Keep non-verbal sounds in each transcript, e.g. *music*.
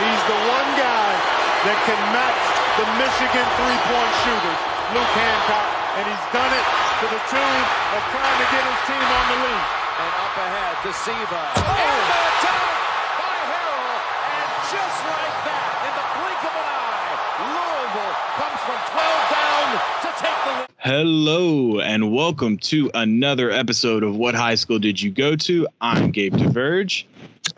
He's the one guy that can match the Michigan three-point shooters, Luke Hancock, and he's done it to the tune of trying to get his team on the lead. And up ahead to Siva. Oh. And the attack by Harrell. And just like that, in the blink of an eye, Louisville comes from 12 down to take the lead. Hello and welcome to another episode of What High School Did You Go To? I'm Gabe DeVerge.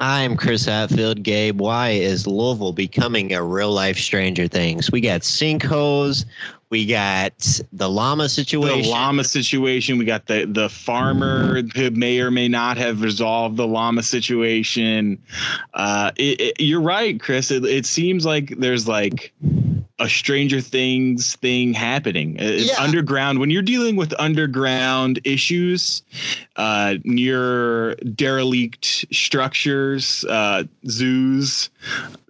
I'm Chris Hatfield. Gabe, why is Louisville becoming a real life Stranger Things? We got sinkholes. We got the llama situation. The llama situation. We got the the farmer who may or may not have resolved the llama situation. Uh, it, it, you're right, Chris. It, it seems like there's like a Stranger Things thing happening. It's Yeah. underground. When you're dealing with underground issues, uh, near derelict structures, uh, zoos,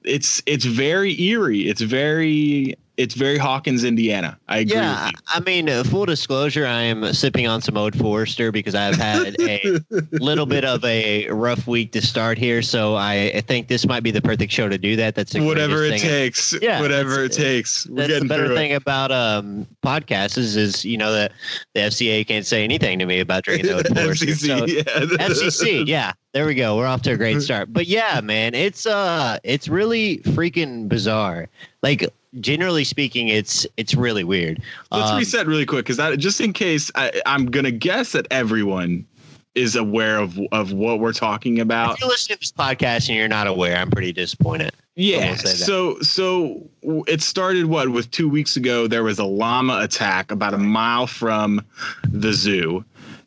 it's it's very eerie. It's very it's very Hawkins, Indiana. I agree. Yeah. I mean, uh, full disclosure, I am sipping on some Old Forester because I've had a *laughs* little bit of a rough week to start here. So I, I think this might be the perfect show to do that. That's Whatever it takes. Yeah, whatever it takes. We're That's the better thing it. about um, podcasts is, is you know that the FCA can't say anything to me about drinking Old *laughs* Forester. So, yeah. FCC, yeah, there we go. We're off to a great *laughs* start. But yeah, man, it's uh, it's really freaking bizarre. Like generally speaking, it's it's really weird. Let's Um, reset really quick because that just in case, I, I'm gonna guess that everyone is aware of of what we're talking about. If you listen to this podcast and you're not aware, I'm pretty disappointed. Yeah. will say that. So so it started what with two weeks ago. There was a llama attack about a mile from the zoo.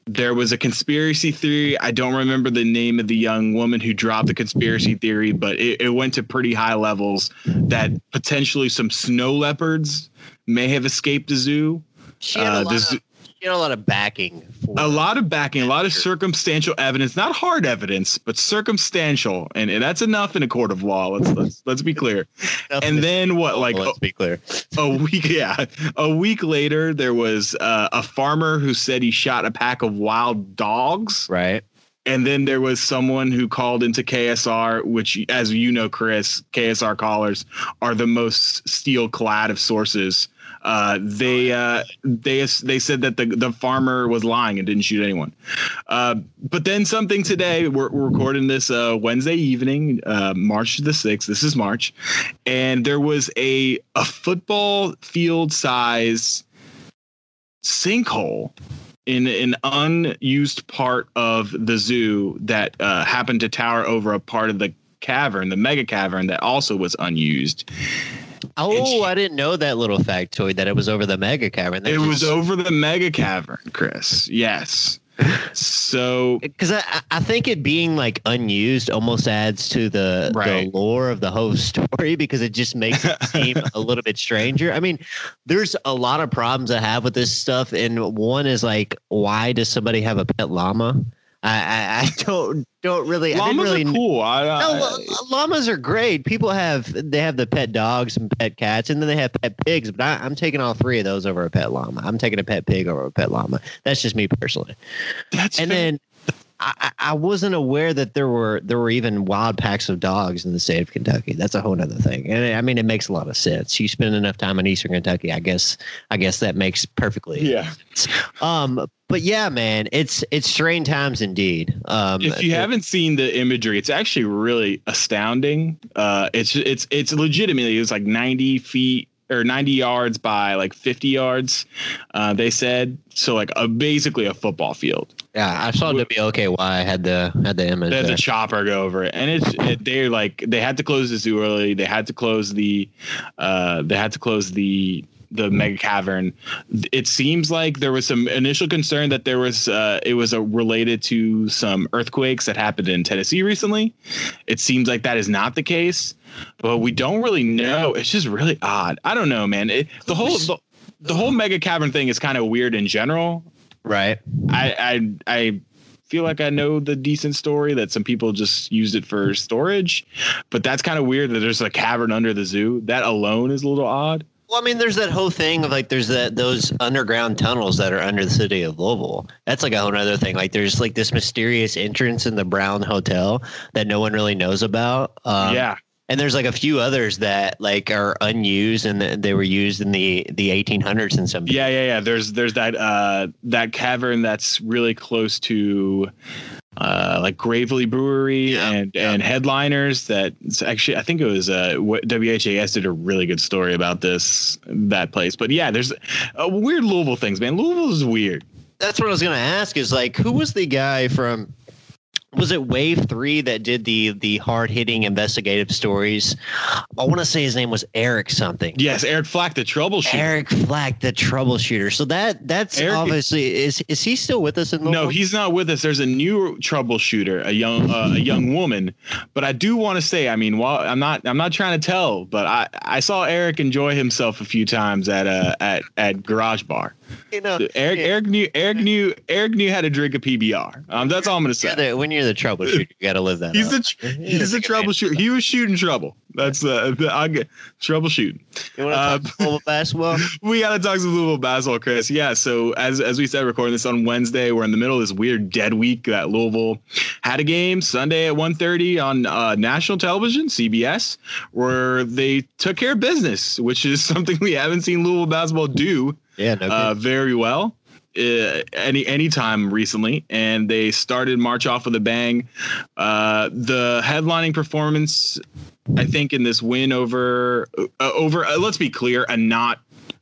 There was a conspiracy theory. I don't remember the name of the young woman who dropped the conspiracy theory, but it, it went to pretty high levels that potentially some snow leopards may have escaped the zoo. She had, Uh, a, lot the of, she had a lot of backing. For a lot of backing, a lot of circumstantial evidence, not hard evidence, but circumstantial, and, and that's enough in a court of law. Let's let's let's be clear. *laughs* And then what? Like let's be clear. a week yeah a week later there was uh, a farmer who said he shot a pack of wild dogs Right. and then there was someone who called into ksr which as you know chris ksr callers are the most steel clad of sources uh, they uh, they they said that the the farmer was lying and didn't shoot anyone. Uh, but then something today. We're, we're recording this uh, Wednesday evening, uh, March the sixth. This is March, and there was a a football field size sinkhole in an unused part of the zoo that uh, happened to tower over a part of the cavern, the mega cavern that also was unused. Oh, she- I didn't know that little factoid that it was over the mega cavern. It was over the mega cavern, Chris. Yes. So *laughs* because I, I think it being like unused almost adds to the, Right. the lore of the whole *laughs* story because it just makes it *laughs* seem a little bit stranger. I mean, there's a lot of problems I have with this stuff, and one is like, why does somebody have a pet llama? I I, *laughs* don't don't really. I didn't llamas really are cool. I, I, No, llamas are great. People have they have the pet dogs and pet cats, and then they have pet pigs. But I, I'm taking all three of those over a pet llama. I'm taking a pet pig over a pet llama. That's just me personally. that's And fair. then I, I wasn't aware that there were there were even wild packs of dogs in the state of Kentucky. That's a whole other thing. And I mean, it makes a lot of sense. You spend enough time in Eastern Kentucky, I guess. I guess that makes perfectly. yeah. Um. But yeah, man, it's it's strange times indeed. Um. if you the- haven't seen the imagery, it's actually really astounding. Uh, it's it's it's legitimately it's like 90 feet or 90 yards by like 50 yards. Uh, they said so, like a basically a football field. Yeah, I saw WLKY had the had the image. They had there. the chopper go over it, and it's it, they're like they had to close the zoo early. They had to close the, uh, they had to close the the mega cavern. It seems like there was some initial concern that there was uh, it was uh related to some earthquakes that happened in Tennessee recently. It seems like that is not the case, but we don't really know. It's just really odd. I don't know, man. It, the whole the, the whole mega cavern thing is kind of weird in general. right. I I I feel like I know the decent story that some people just used it for storage, but that's kind of weird that there's a cavern under the zoo. That alone is a little odd. Well, I mean, there's that whole thing of like there's that those underground tunnels that are under the city of Louisville. That's like a whole other thing. Like there's like this mysterious entrance in the Brown Hotel that no one really knows about. Um, yeah, And there's like a few others that like are unused and they were used in the the 1800s and some. Yeah, yeah, yeah. There's there's that uh that cavern that's really close to uh like Gravely Brewery Yeah, and yeah. and headliners that actually I think it was uh what WHAS did a really good story about this that place. But yeah, there's uh, weird Louisville things, man. Louisville is weird. That's what I was gonna ask. Is like who was the guy from? Was it Wave Three that did the the hard hitting investigative stories? I want to say his name was Eric something. Yes, Eric Flack, the troubleshooter. Eric Flack, the troubleshooter. So that that's Eric- obviously is is he still with us in No, Louisville? he's not with us. There's a new troubleshooter, a young uh, a young woman. But I do want to say, I mean, while I'm not I'm not trying to tell, but I I saw Eric enjoy himself a few times at uh at at Garage Bar. you know Eric yeah. Eric knew Eric knew Eric knew how to drink a PBR. Um, that's all I'm gonna say. the- when you're the troubleshooter, you got to live that. He's up. the tr- he's the troubleshooter. He was shooting trouble. That's uh the, I get troubleshooting. You want to uh, talk Louisville *laughs* basketball? we got to talk some Louisville basketball, Chris. Yeah. So as as we said, recording this on Wednesday, we're in the middle of this weird dead week that Louisville had a game Sunday at 1.30 on uh, national television, CBS, where they took care of business, which is *laughs* something we haven't seen Louisville basketball do Yeah, no. uh, very well. Uh, any any time recently, and they started March off with a bang. Uh, the headlining performance, I think, in this win over uh, over. Uh, let's be clear, a not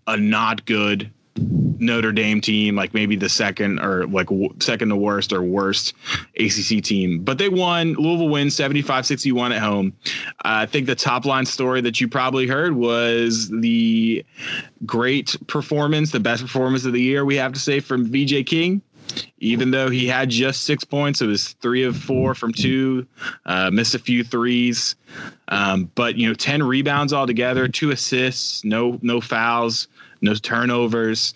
a not good Notre Dame team, like maybe the second or like w- second to worst or worst ACC team. But they won. Louisville wins 75 61 at home. Uh, I think the top line story that you probably heard was the great performance, the best performance of the year, we have to say, from VJ King. Even though he had just six points, it was three of four from two, uh, missed a few threes, um, but you know, ten rebounds altogether, two assists, no no fouls, no turnovers.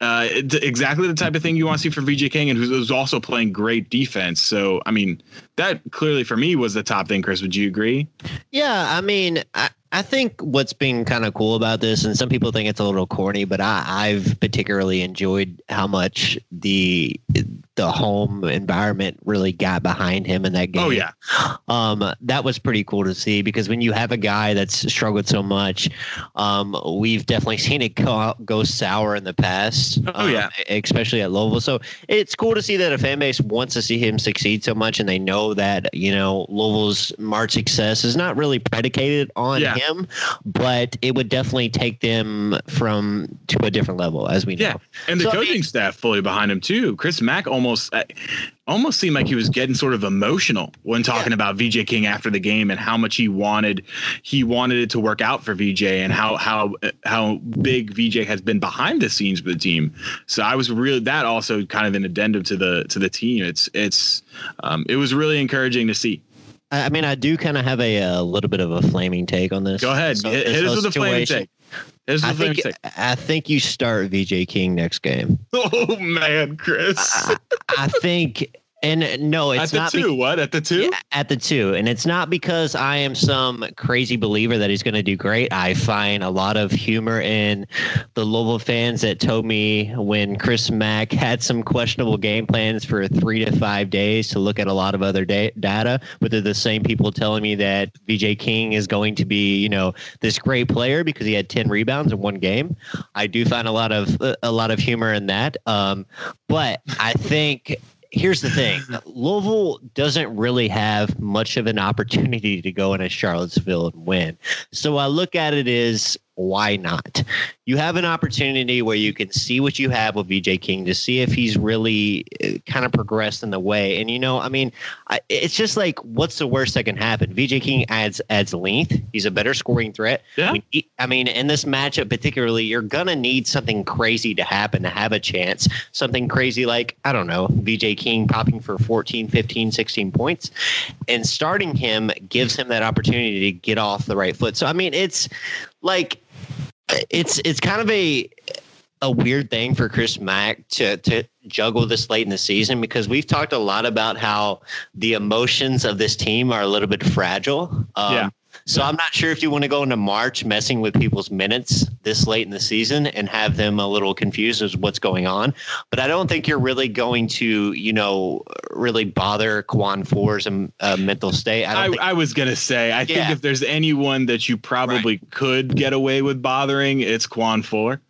Uh, exactly the type of thing you want to see from VJ King, and who's, also playing great defense. So, I mean, that clearly for me was the top thing. Chris, would you agree? Yeah, I mean, I think what's been kind of cool about this, and some people think it's a little corny, but I, I've particularly enjoyed how much the the home environment really got behind him in that game. Oh yeah, um, that was pretty cool to see because when you have a guy that's struggled so much, um, we've definitely seen it go, go sour in the past. Oh, um, yeah. especially at Louisville. So it's cool to see that a fan base wants to see him succeed so much, and they know that you know Louisville's March success is not really predicated on Yeah. him, but it would definitely take them from to a different level, as we know. Yeah, and the So, I coaching mean- staff fully behind him too. Chris Mack almost uh, almost seemed like he was getting sort of emotional when talking about VJ King after the game and how much he wanted he wanted it to work out for VJ and how how how big VJ has been behind the scenes for the team. So I was really that also kind of an addendum to the to the team. It's it's um, it was really encouraging to see. I I mean, I do kind of have a, a little bit of a flaming take on this. Go ahead, So- hit, this hit us with a flaming take. Us I with a flaming think. I think you start VJ King next game. *laughs* Oh man, Chris. I, I think, and no, At it's the not be- two, what? At the two? Yeah, at the two, and it's not because I am some crazy believer that he's going to do great. I find a lot of humor in the Louisville fans that told me when Chris Mack had some questionable game plans for three to five days to look at a lot of other da- data. But they're the same people telling me that VJ King is going to be, you know, this great player because he had ten rebounds in one game. I do find a lot of a lot of humor in that. Um, but I think here's the thing Louisville doesn't really have much of an opportunity to go into Charlottesville and win. So I look at it as why not? You have an opportunity where you can see what you have with VJ King to see if he's really uh, kind of progressed in the way. And you know, I mean, I, it's just like what's the worst that can happen? VJ King adds adds length. He's a better scoring threat. Yeah. We need- I mean, in this matchup particularly, you're gonna need something crazy to happen to have a chance. Something crazy like I don't know, VJ King popping for 14, 15, 16 points, and starting him gives him that opportunity to get off the right foot. So I mean, it's like it's it's kind of a a weird thing for Chris Mack to to juggle this late in the season because we've talked a lot about how the emotions of this team are a little bit fragile. Um, Yeah. So I'm not sure if you want to go into March messing with people's minutes this late in the season and have them a little confused as what's going on. But I don't think you're really going to, you know, really bother Quan Four's um, uh, mental state. I, I, I was gonna say, I think if there's anyone that you probably could get away with bothering, it's Quan Four.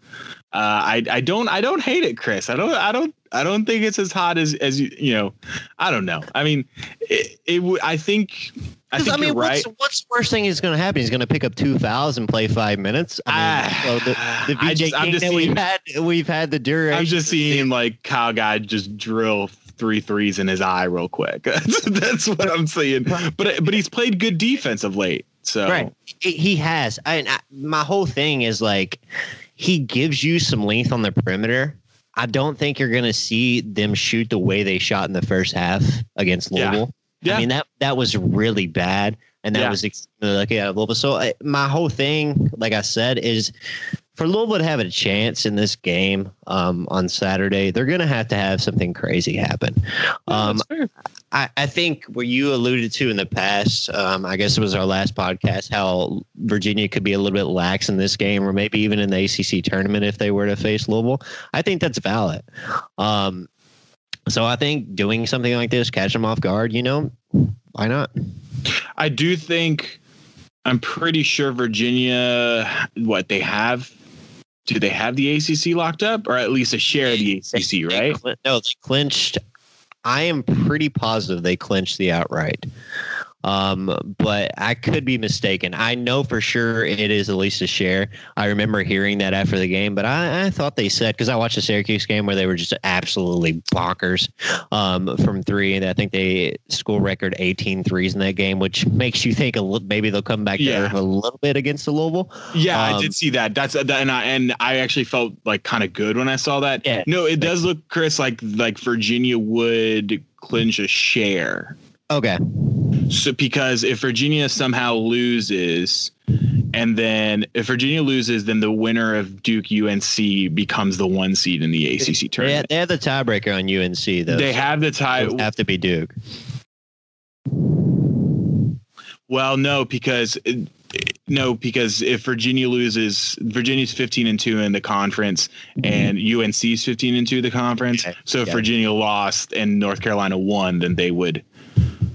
Uh, I I don't I don't hate it, Chris. I don't I don't I don't think it's as hot as as you you know. I don't know. I mean, it, it. I think I think I mean, you're right. what's, what's the worst thing is going to happen? He's going to pick up two fouls and play five minutes. I mean, Ah, the, the VJ just- King just that we've had, we've had the duration. I'm just seeing like Kyle Guy just drill three threes in his eye real quick. *laughs* That's, that's what I'm seeing. But but he's played good defense of late. So Right. He- has. I, and I, my whole thing is like he gives you some length on the perimeter. I don't think you're going to see them shoot the way they shot in the first half against Yeah. Louisville. Yeah. I mean that that was really bad, and that Yeah. was lucky out Louisville. So I, my whole thing, like I said, is for Louisville to have a chance in this game um, on Saturday, they're going to have to have something crazy happen. Um. I, I think what you alluded to in the past, um, I guess it was our last podcast, how Virginia could be a little bit lax in this game, or maybe even in the ACC tournament if they were to face Louisville. I think that's valid. Um, so I think doing something like this, catch them off guard, you know, why not? I do think I'm pretty sure Virginia what they have do they have the ACC locked up or at least a share of the ACC, They right? cl- no, they clinched. I am pretty positive they clinched the outright. Um, but I could be mistaken. I know for sure it is at least a share. I remember hearing that after the game, but I, I thought they said because I watched the Syracuse game where they were just absolutely bonkers um, from three, and I think they school record 18 threes in that game, which makes you think a little, maybe they'll come back Yeah. earth a little bit against the Louisville. Yeah, I Um, did see that. That's that, and I and I actually felt like kind of good when I saw that. Yeah. No, it does look, Chris, like like Virginia would clinch a share. Okay, So because if Virginia somehow loses, and then if Virginia loses, then the winner of Duke UNC becomes the one seed in the ACC tournament. they have the tiebreaker on UNC though. They have the tie. have to be Duke. Well, no, because no, because if Virginia loses, Virginia's fifteen and two in the conference, and UNC's fifteen and two in the conference. Okay. So if Yeah. Virginia lost and North Carolina won, then they would.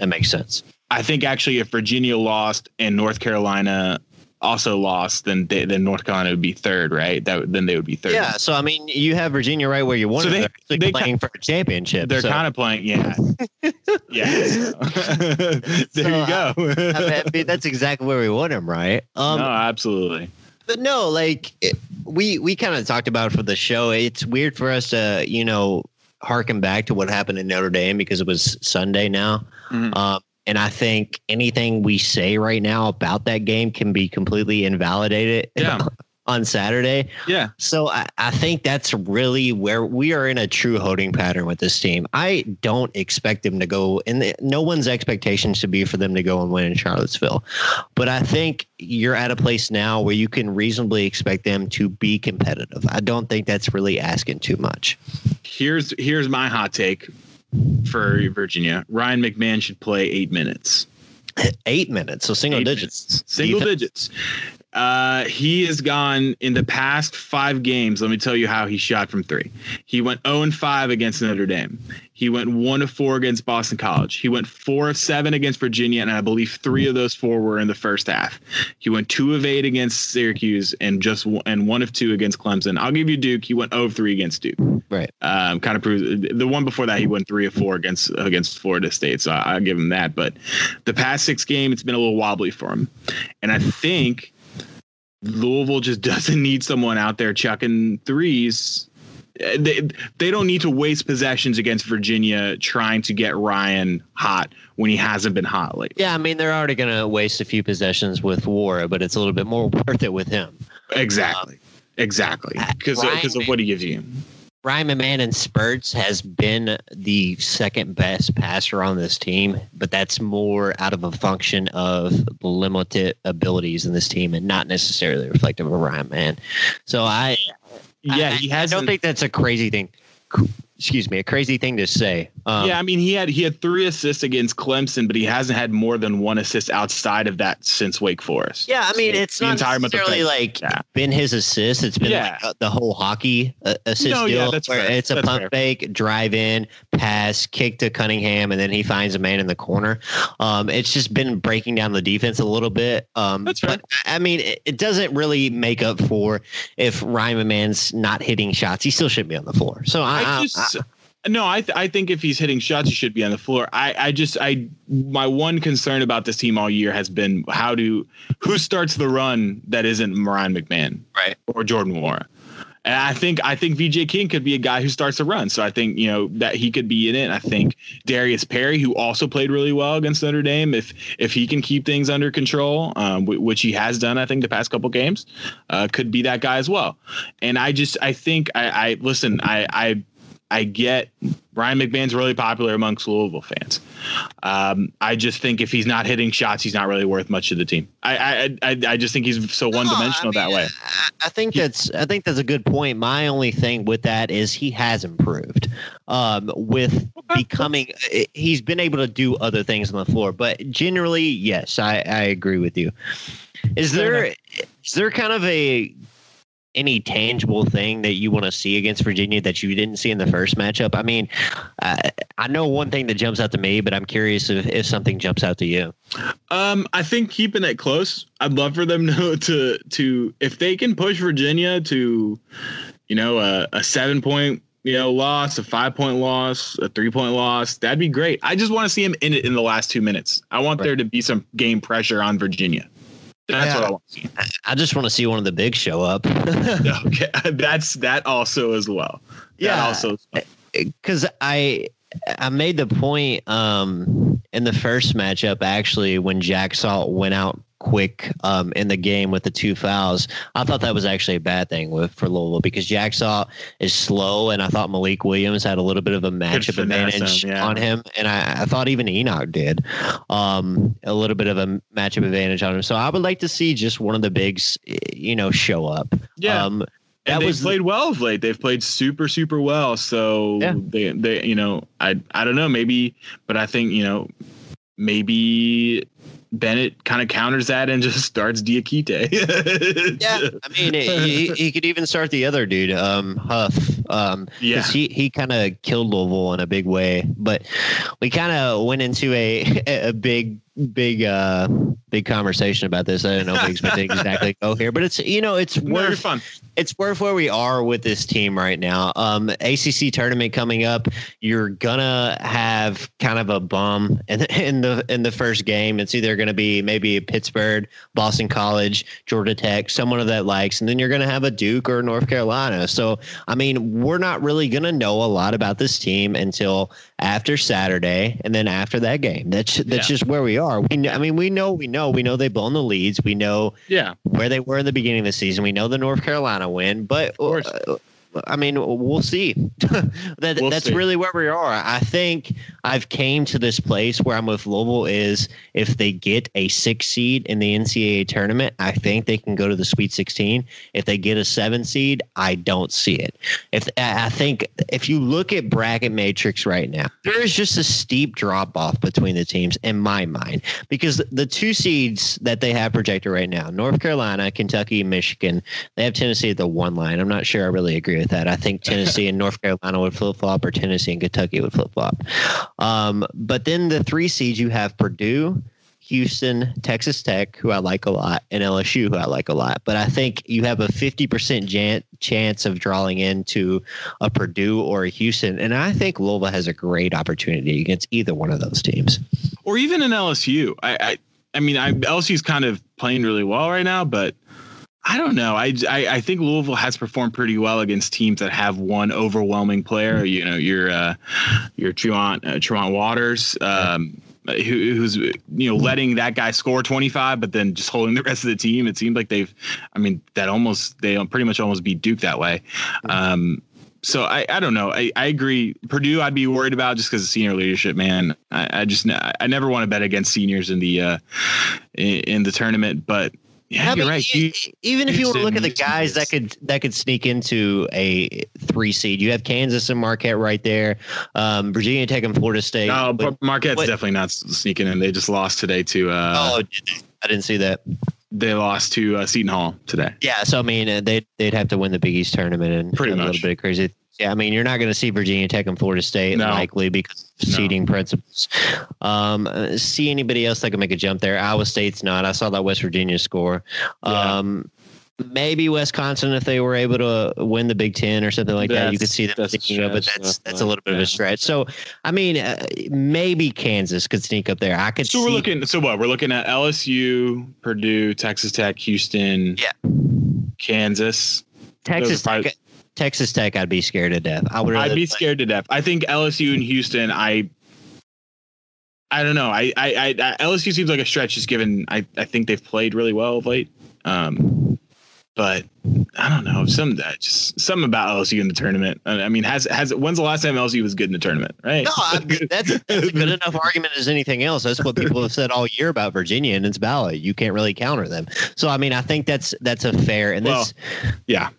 That makes sense. I think actually, if Virginia lost and North Carolina also lost, then they, then North Carolina would be third, right? That then they would be third. Yeah, so I mean, you have Virginia right where you want So them. they- They're they playing for a championship. They're so, kind of playing, yeah, *laughs* yeah. *laughs* there So, you go. I I mean, that's exactly where we want them, right? Um, no, absolutely. but no, like it, we we kind of talked about for the show. It's weird for us to, you know, harken back to what happened in Notre Dame because it was Sunday now. Mhm. Um, and I think anything we say right now about that game can be completely invalidated Yeah. *laughs* on Saturday. Yeah. So I, I think that's really where we are in a true holding pattern with this team. I don't expect them to go, and the- no one's expectations to be for them to go and win in Charlottesville. But I think you're at a place now where you can reasonably expect them to be competitive. I don't think that's really asking too much. Here's here's my hot take for Virginia. Ryan McMahon should play eight minutes. Eight minutes, so single Eight digits. minutes. Single Defense. digits. Uh, he has gone in the past five games. Let me tell you how he shot from three. He went 0 and 5 against Notre Dame. He went 1 of 4 against Boston College. He went 4 of 7 against Virginia, and I believe three of those four were in the first half. He went 2 of 8 against Syracuse and just and 1 of 2 against Clemson. I'll give you Duke. He went 0 of 3 against Duke. Right. Um, kind of proves the one before that he went 3 of 4 against against Florida State. So I, I'll give him that. But the past six games, it's been a little wobbly for him. And I think Louisville just *laughs* doesn't need someone out there chucking threes. Uh, They, they don't need to waste possessions against Virginia trying to get Ryan hot when he hasn't been hot lately. Yeah, I mean they're already going to waste a few possessions with War, but it's a little bit more *laughs* worth it with him. Exactly. Exactly. Because because of what he gives you. Ryan McMahon in spurts has been the second best passer on this team, but that's more out of a function of limited abilities in this team and not necessarily reflective of Ryan McMahon. So I, Yeah, I, he hasn't. don't think that's a crazy thing. Excuse me, a crazy thing to say, Um, yeah, I mean he had he had three assists against Clemson, but he hasn't had more than one assist outside of that since Wake Forest. Yeah, I mean So it's the not entire month of necessarily like Yeah. been his assist. It's been Yeah. like uh, the whole hockey uh, assist No, yeah, deal that's where fair. it's a That's pump fair. fake, drive in, pass, kick to Cunningham, and then he finds a man in the corner. Um, it's just been breaking down the defense a little bit. Um, That's fair. but I mean, it, it doesn't really make up for if Ryan Man's not hitting shots. He still should be on the floor. So I, I I- just no, I th- I think if he's hitting shots, he should be on the floor. I I just I my one concern about this team all year has been how do who starts the run that isn't Ryan McMahon Right. or Jordan Nwora. And I think I think VJ King could be a guy who starts a run. So I think you know that he could be in it. I think Darius Perry, who also played really well against Notre Dame, if if he can keep things under control, um, wh- which he has done, I think the past couple games, uh, could be that guy as well. And I just I think I, I listen. I I I get Ryan McMahon's really popular amongst Louisville fans. Um, I just think if he's not hitting shots, he's not really worth much to the team. I I I, I just think he's so one dimensional No, I that way. I- I think that's I think that's a good point. My only thing with that is he has improved um, with becoming. He's been able to do other things on the floor, but generally, yes, I, I agree with you. Is there is there kind of a any tangible thing that you want to see against Virginia that you didn't see in the first matchup? I mean, I, I know one thing that jumps out to me, but I'm curious if, if something jumps out to you. Um, I think keeping it close. I'd love for them *laughs* to to to if they can push Virginia to, you know, a, a seven point you know loss, a five point loss, a three point loss. That'd be great. I just want to see him in it in the last two minutes. I want Right. there to be some game pressure on Virginia. That's Yeah. what I want to see. I just want to see one of the big show up. *laughs* *laughs* okay, *laughs* that's that also as well. That Yeah. also. because I I made the point um, in the first matchup actually when Jack Salt went out quick um, in the game with the two fouls. I thought that was actually a bad thing with for Louisville because Jack Salt is slow, and I thought Malik Williams had a little bit of a matchup advantage him, yeah. on him, and I, I thought even Enoch did um, a little bit of a matchup advantage on him. So I would like to see just one of the bigs, you know, show up. Yeah. Um, and that they've was- played well of late. They've played super, super well. So Yeah. they, they, you know, I, I don't know, maybe, but I think you know, maybe Bennett kind of counters that and just *laughs* starts Diakite. *laughs* Yeah, I mean, he, he could even start the other dude, um, Huff. Um, Yeah. he he kind of killed Louisville in a big way, but we kind of went into a *laughs* a big big uh big conversation about this. I don't know if we expected exactly go here, but it's you know it's worth fun. it's worth where we are with this team right now. Um, ACC tournament coming up. You're gonna have kind of a bum in, in the in the first game. It's either gonna be maybe Pittsburgh, Boston College, Georgia Tech, someone of that likes, and then you're gonna have a Duke or North Carolina. So I mean, we're not really gonna know a lot about this team until after Saturday, and then after that game. That's that's Yeah. just where we are. We I mean, we know we know we know they've blown the leads. We know Yeah. where they were in the beginning of the season. We know the North Carolina win, but course. uh, I mean, we'll see. *laughs* that, We'll that's see. really where we are. I think I've came to this place where I'm with Louisville is if they get a six seed in the NCAA tournament, I think they can go to the Sweet 16. If they get a seven seed, I don't see it. If I think if you look at bracket matrix right now, there is just a steep drop off between the teams in my mind because the two seeds that they have projected right now, North Carolina, Kentucky, Michigan, they have Tennessee at the one line. I'm not sure I really agree with that. I think Tennessee and North Carolina would flip flop, or Tennessee and Kentucky would flip flop. Um, but then the three seeds, you have Purdue, Houston, Texas Tech, who I like a lot, and LSU, who I like a lot. But I think you have a 50% jan- chance of drawing into a Purdue or a Houston. And I think Louisville has a great opportunity against either one of those teams. Or even in LSU. I, I, I mean, I, LSU's kind of playing really well right now, but I don't know. I, I, I think Louisville has performed pretty well against teams that have one overwhelming player. You know, your uh, your Tremont uh, Tremont Waters, um, who, who's you know letting that guy score 25, but then just holding the rest of the team. It seemed like they've. I mean, that almost they pretty much almost beat Duke that way. Um, so I, I don't know. I, I agree. Purdue, I'd be worried about just because of senior leadership, man. I, I just I never want to bet against seniors in the uh, in, in the tournament, but Yeah, I you're mean, right. e- even if you want to look at the guys that could that could sneak into a three seed, you have Kansas and Marquette right there. Um, Virginia Tech and Florida State. no, but- Marquette's what- definitely not sneaking in. They just lost today to. Uh, oh. I didn't see that. They lost to uh, Seton Hall today. Yeah, so I mean, uh, they'd they'd have to win the Big East tournament and Pretty much a little bit of crazy. Yeah, I mean, you're not going to see Virginia Tech and Florida State No. likely because of No. seeding principles. Um, see anybody else that can make a jump there? Iowa State's not. I saw that West Virginia score. Yeah. Um, maybe Wisconsin if they were able to win the Big Ten or something like that. You could see them that's sneaking up, but that's that's a little bit of a stretch. So, I mean, uh, maybe Kansas could sneak up there. I could. So see, we're looking. So what? We're looking at LSU, Purdue, Texas Tech, Houston, Yeah. Kansas. Texas probably- Tech. Texas Tech, I'd be scared to death. I would. I'd be play- scared to death. I think LSU and Houston. I. I don't know. I, I, I, I LSU seems like a stretch, just given I, I think they've played really well of late. Um, but I don't know. Some that just something about LSU in the tournament. I mean, has has when's the last time LSU was good in the tournament? Right? No, I mean, that's, *laughs* that's a good enough argument as anything else. That's what people have said all year about Virginia and its ballot. You can't really counter them. So I mean, I think that's that's a fair and this. yeah.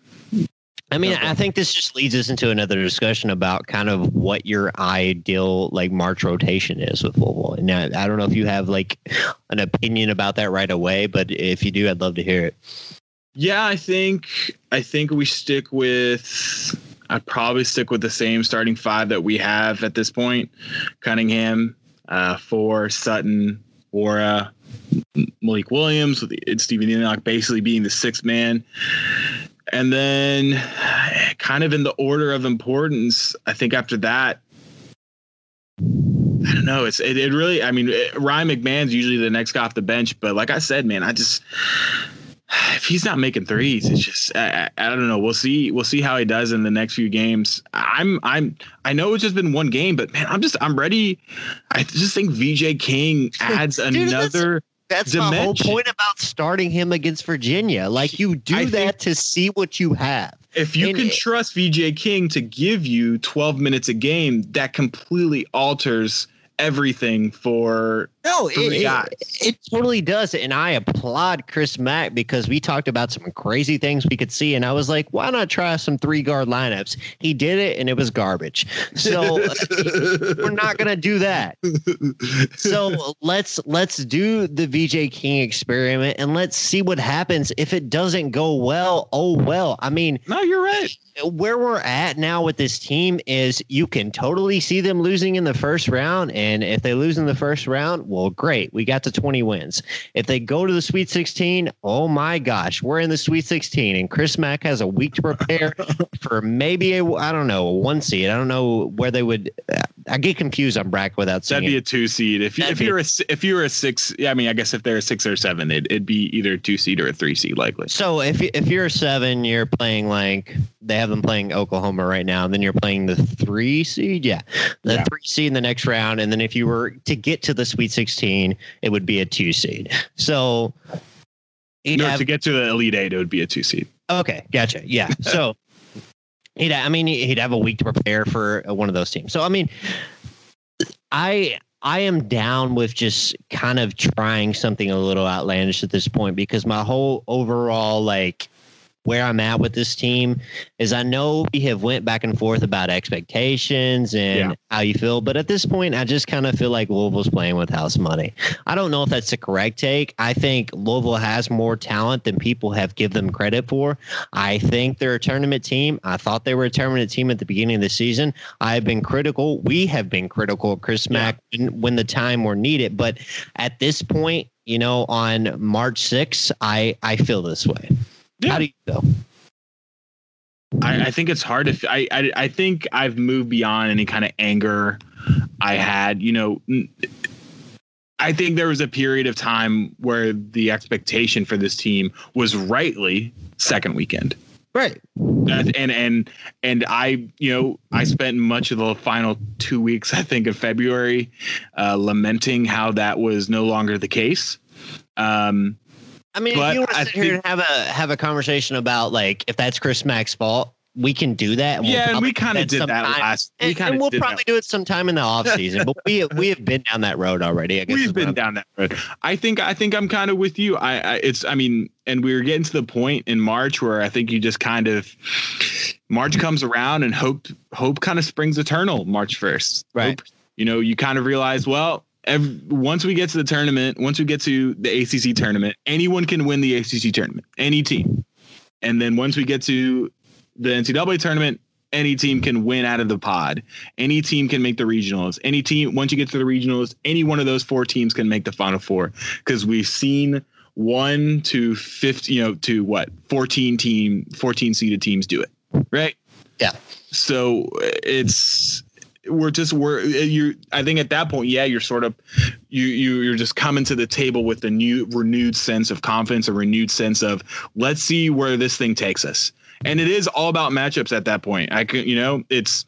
I mean, I think this just leads us into another discussion about kind of what your ideal like March rotation is with Louisville. And I, I don't know if you have like an opinion about that right away, but if you do, I'd love to hear it. Yeah, I think I think we stick with. I'd probably stick with the same starting five that we have at this point: Cunningham, uh, for Sutton, Nwora, Malik Williams, with Steven Enoch basically being the sixth man. And then, kind of in the order of importance, I think after that, I don't know. It's it, it really. I mean, it, Ryan McMahon's usually the next guy off the bench, but like I said, man, I just if he's not making threes, it's just I, I, I don't know. We'll see. We'll see how he does in the next few games. I'm I'm I know it's just been one game, but man, I'm just I'm ready. I just think VJ King adds Dude, another. That's my whole point about starting him against Virginia. Like you do I that to see what you have. If you and can it- trust VJ King to give you 12 minutes a game, that completely alters everything for No, it, it, it totally does. And I applaud Chris Mack because we talked about some crazy things we could see. And I was like, why not try some three guard lineups? He did it and it was garbage. So *laughs* we're not gonna do that. So let's let's do the VJ King experiment and let's see what happens. If it doesn't go well, oh well. I mean, No, you're right. where we're at now with this team is you can totally see them losing in the first round. And if they lose in the first round, well, great. We got to 20 wins. If they go to the Sweet 16, oh my gosh, we're in the Sweet 16. And Chris Mack has a week to prepare *laughs* for maybe a, I don't know, a one seed. I don't know where they would. I get confused on bracket without seeing That'd be it. a two seed. If you, if you're a if you were a six, yeah, I mean, I guess if they're a six or seven, it'd, it'd be either a two seed or a three seed likely. So if if you're a seven, you're playing like they have them playing Oklahoma right now. And then you're playing the three seed, yeah, the Yeah. three seed in the next round. And then if you were to get to the Sweet 16, it would be a two seed. So No, have to get to the elite eight, it would be a two seed. okay, gotcha, yeah. *laughs* So he'd I mean he'd have a week to prepare for uh, one of those teams. So I mean, I. I am down with just kind of trying something a little outlandish at this point because my whole overall like where I'm at with this team is I know we have went back and forth about expectations and Yeah. how you feel, but at this point, I just kind of feel like Louisville's playing with house money. I don't know if that's the correct take. I think Louisville has more talent than people have give them credit for. I think they're a tournament team. I thought they were a tournament team at the beginning of the season. I have been critical. We have been critical Chris Yeah. Mack when, when the time were needed, but at this point, you know, on March 6th, I I feel this way. Yeah. How do you? I, I think it's hard if I, I I think I've moved beyond any kind of anger I had. You know, I think there was a period of time where the expectation for this team was rightly second weekend. Right. And and and I you know I spent much of the final two weeks I think of February uh, lamenting how that was no longer the case. Um, I mean, But if you want to sit here and have a have a conversation about like if that's Chris Mack's fault, we can do that. And we'll yeah, and we kind of did that last. We and, and we'll probably do it sometime in the off season. but we *laughs* we have been down that road already. I guess we've been down that road. I think I think I'm kind of with you. I, I it's I mean, and we were getting to the point in March where I think you just kind of March comes around and hope hope kind of springs eternal. March first, right? Hope, you know, you kind of realize, well, every, once we get to the tournament, once we get to the ACC tournament, anyone can win the ACC tournament, any team. And then once we get to the NCAA tournament, any team can win out of the pod. Any team can make the regionals. Any team, once you get to the regionals, any one of those four teams can make the final four because we've seen one to 50, you know, to what, 14 team, 14 seeded teams do it. Right. Yeah. So uh, it's, we're just we're uh, you i think at that point yeah you're sort of you you you're just coming to the table with a new renewed sense of confidence a renewed sense of let's see where this thing takes us. And it is all about matchups at that point. I could you know it's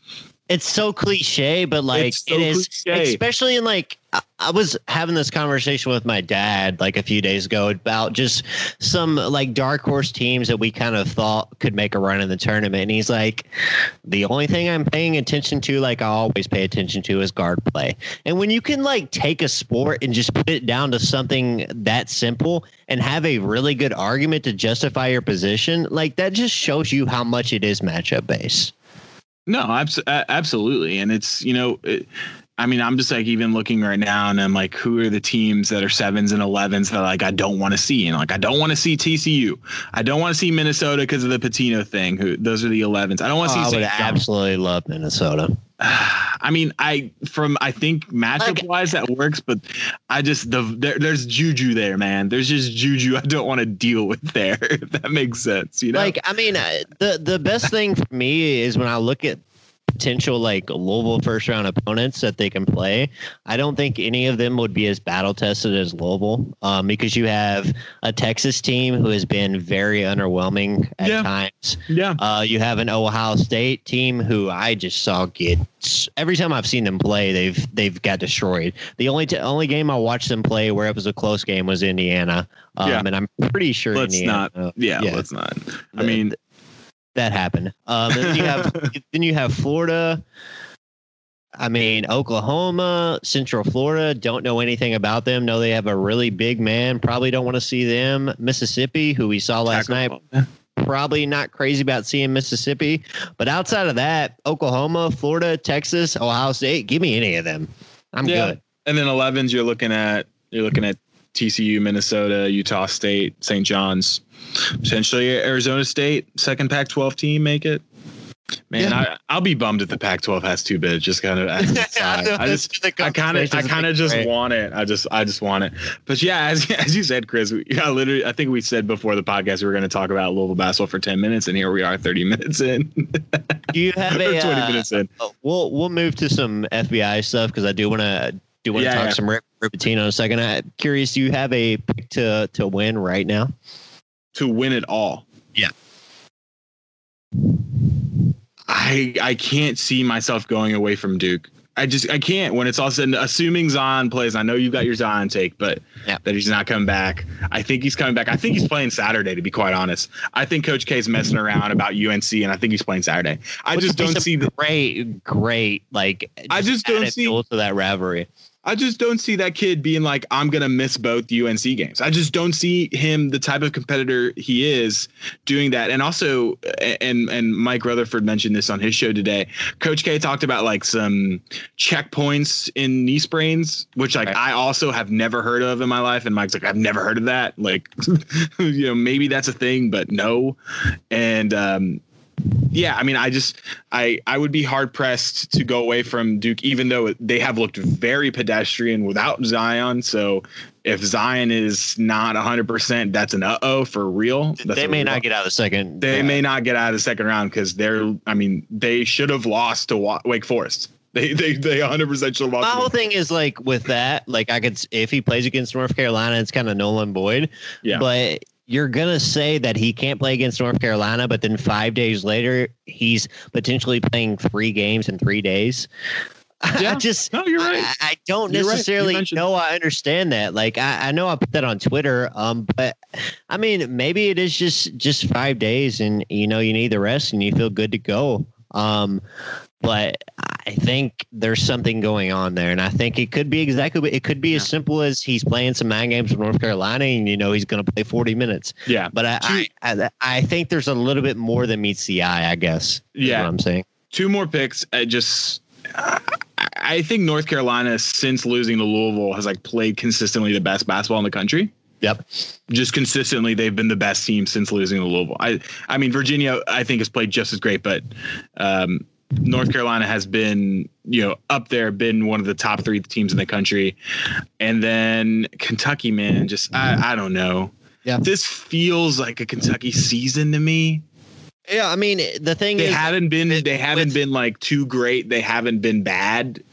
it's so cliche, but like so it is, cliche. especially in like I was having this conversation with my dad like a few days ago about just some like dark horse teams that we kind of thought could make a run in the tournament. And he's like, the only thing I'm paying attention to, like I always pay attention to, is guard play. And when you can like take a sport and just put it down to something that simple and have a really good argument to justify your position, like that just shows you how much it is matchup based. No, abs- absolutely, and it's you know, it, I mean, I'm just like even looking right now, and I'm like, who are the teams that are sevens and elevens that like I don't want to see, and like I don't want to see TCU, I don't want to see Minnesota because of the Pitino thing. Who those are the elevens. I don't want to oh, see. I would absolutely love Minnesota. I mean, I from I think matchup wise that works, but I just the there, there's juju there, man. There's just juju I don't want to deal with there. *laughs* If that makes sense, you know. Like, I mean, uh, the the best thing for me is when I look at potential like Louisville first round opponents that they can play. I don't think any of them would be as battle tested as Louisville um, because you have a Texas team who has been very underwhelming at yeah. times. Yeah. Uh, you have an Ohio State team who I just saw get every time I've seen them play, they've they've got destroyed. The only t- only game I watched them play where it was a close game was Indiana. Um, yeah. and I'm pretty sure let's Indiana, not. Yeah, yeah, let's not. I mean, that happened. Um, then you have *laughs* *laughs* then you have Florida. I mean, Oklahoma, Central Florida, don't know anything about them. Know they have a really big man. Probably don't want to see them. Mississippi, who we saw last night, probably not crazy about seeing Mississippi. But outside of that, Oklahoma, Florida, Texas, Ohio State, give me any of them. I'm yeah. good. And then 11s, you're looking at you're looking at TCU, Minnesota, Utah State, St. John's, potentially Arizona State, second Pac-12 team make it. Man, yeah. I, will be bummed if the Pac-12 has two bids. Just kind of, *laughs* I just, I kind of, I kind of just want it. I just, I just want it. But yeah, as *laughs* as you said, Chris, we, yeah, literally, I think we said before the podcast we were going to talk about Louisville basketball for ten minutes, and here we are, thirty *laughs* minutes in. you have a twenty uh, minutes in. We'll we'll move to some FBI stuff because I do want to do want to yeah, talk yeah. some Rick in a second. I'm curious, do you have a pick to to win right now? To win it all. Yeah. I I can't see myself going away from Duke. I just I can't when it's all said. Assuming Zion plays, I know you've got your Zion take, but yeah. that he's not coming back. I think he's coming back. I think he's playing Saturday. To be quite honest, I think Coach K is messing around about UNC, and I think he's playing Saturday. I just don't see the great, great like. I just don't see to that rivalry. I just don't see that kid being like, I'm gonna miss both UNC games. I just don't see him the type of competitor he is doing that. And also, and and Mike Rutherford mentioned this on his show today. Coach K talked about like some checkpoints in knee sprains, which like I also have never heard of in my life. And Mike's like, I've never heard of that. Like, *laughs* you know, maybe that's a thing, but no. And um, yeah, I mean, I just I I would be hard pressed to go away from Duke, even though they have looked very pedestrian without Zion. So if Zion is not 100, percent that's an uh oh for real. That's they may not get out of the second. They may not get out of the second round because they're. I mean, they should have lost to Wake Forest. They they they 100 percent should have lost. My whole thing is like with that, like I could if he plays against North Carolina, it's kind of Nolan Boyd. Yeah, but you're going to say that he can't play against North Carolina, but then five days later, he's potentially playing three games in three days. *laughs* Yeah. I just No, you're right. I, I don't You're necessarily mentioned- know I understand that. Like I, I know I put that on Twitter. Um, but I mean maybe it is just just five days and you know you need the rest and you feel good to go. Um, but I think there's something going on there, and I think it could be exactly. It could be as simple as he's playing some mind games with North Carolina, and you know he's going to play 40 minutes. Yeah. But I, I, I, I think there's a little bit more than meets the eye. I guess. Yeah. what I'm saying. two more picks. I just, I- I think North Carolina, since losing to Louisville, has like played consistently the best basketball in the country. Yep. Just consistently, they've been the best team since losing to Louisville. I, I mean, Virginia, I think has played just as great, but um, North Carolina has been, you know, up there, been one of the top three teams in the country, and then Kentucky, man, just I, I don't know. Yeah. This feels like a Kentucky season to me. Yeah. I mean, the thing They is, haven't been with- they haven't with- been like too great. They haven't been bad.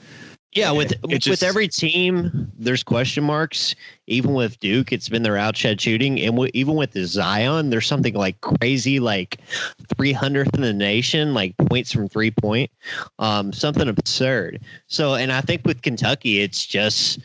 Yeah, with It with every team, there's question marks. Even with Duke, it's been their outshed shooting, and w- even with the Zion, there's something like crazy, like 300th in the nation, like points from three point, um, something absurd. So, and I think with Kentucky, it's just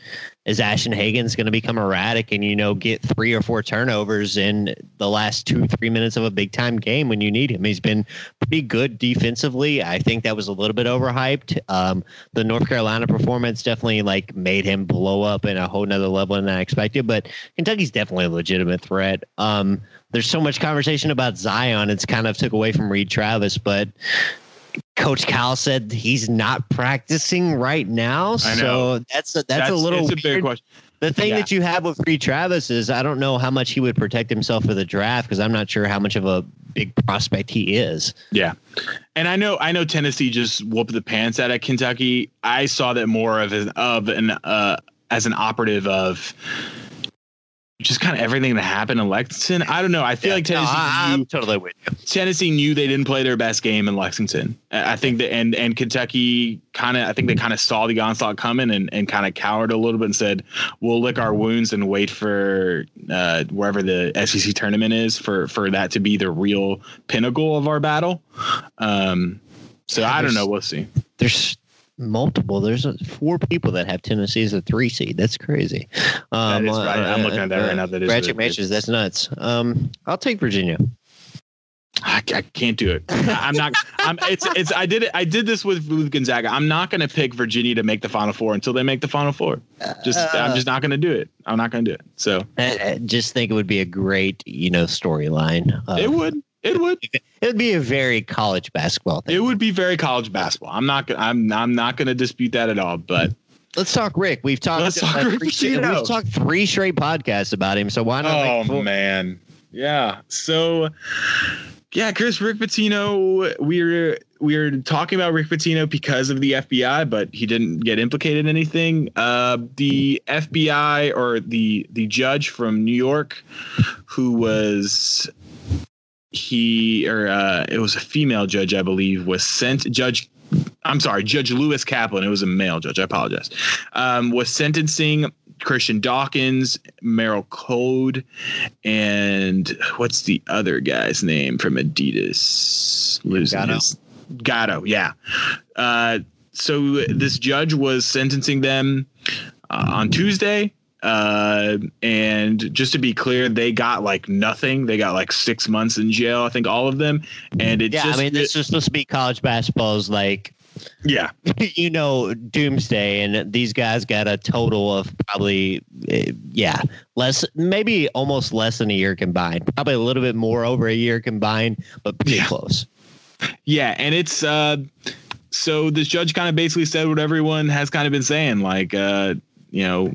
is Ashton Hagans going to become erratic and you know get three or four turnovers in the last two three minutes of a big time game when you need him. He's been pretty good defensively. I think that was a little bit overhyped. Um, the North Carolina performance definitely like made him blow up in a whole nother level than I expected. But Kentucky's definitely a legitimate threat. Um, there's so much conversation about Zion. It's kind of took away from Reid Travis, but Coach Cal said he's not practicing right now. So that's a, that's, a little it's a big question. The thing Yeah. that you have with Reid Travis is I don't know how much he would protect himself for the draft because I'm not sure how much of a big prospect he is. Yeah, and I know I know Tennessee just whooped the pants out of Kentucky. I saw that more of as of an uh, as an operative of just kind of everything that happened in Lexington. I don't know. I feel like No, Tennessee I, knew, totally with you. Tennessee knew they didn't play their best game in Lexington. I I think that and and Kentucky kind of I think they kind of saw the onslaught coming and and kind of cowered a little bit and said we'll lick our wounds and wait for uh, wherever the SEC tournament is for for that to be the real pinnacle of our battle. Um, so Yeah, I don't know. We'll see. There's multiple. There's uh, four people that have Tennessee as a three seed. That's crazy. Um, is right. I'm looking at that right now. That is Bracket Matrix. That's nuts. Um, I'll take Virginia. I, I can't do it. I'm not. I'm. It's. It's. I did it. I did this with with Gonzaga. I'm not going to pick Virginia to make the Final Four until they make the Final Four. Just. I'm just not going to do it. I'm not going to do it. So I, I just think it would be a great, you know, storyline. Uh, it would. It would. It would be a very college basketball thing. It would be very college basketball. I'm not. gonna- I'm. I'm not going to dispute that at all. But Let's talk Rick. We've talked. Let's talk Rick three straight-. We've talked three straight podcasts about him. So why not? oh man, yeah. So yeah, Chris Rick Pitino. We're we're talking about Rick Pitino because of the FBI, but he didn't get implicated in anything. Uh, the FBI or the the judge from New York, who was he or uh, it was a female judge, I believe, was sent judge. I'm sorry, Judge Lewis Kaplan. It was a male judge. I apologize. Um, was sentencing Christian Dawkins, Merl Code, and what's the other guy's name from Adidas? Losing Gatto. his Gatto, yeah. Uh, so this judge was sentencing them uh, on Tuesday. Uh, and just to be clear, they got like nothing. They got like six months in jail, I think, all of them. And it's Yeah, just, I mean, this is supposed to be college basketball's like, yeah, *laughs* you know, doomsday, and these guys got a total of probably, eh, yeah, less, maybe almost less than a year combined. Probably a little bit more over a year combined, but pretty Yeah. close. Yeah, and it's uh so this judge kind of basically said what everyone has kind of been saying like uh you know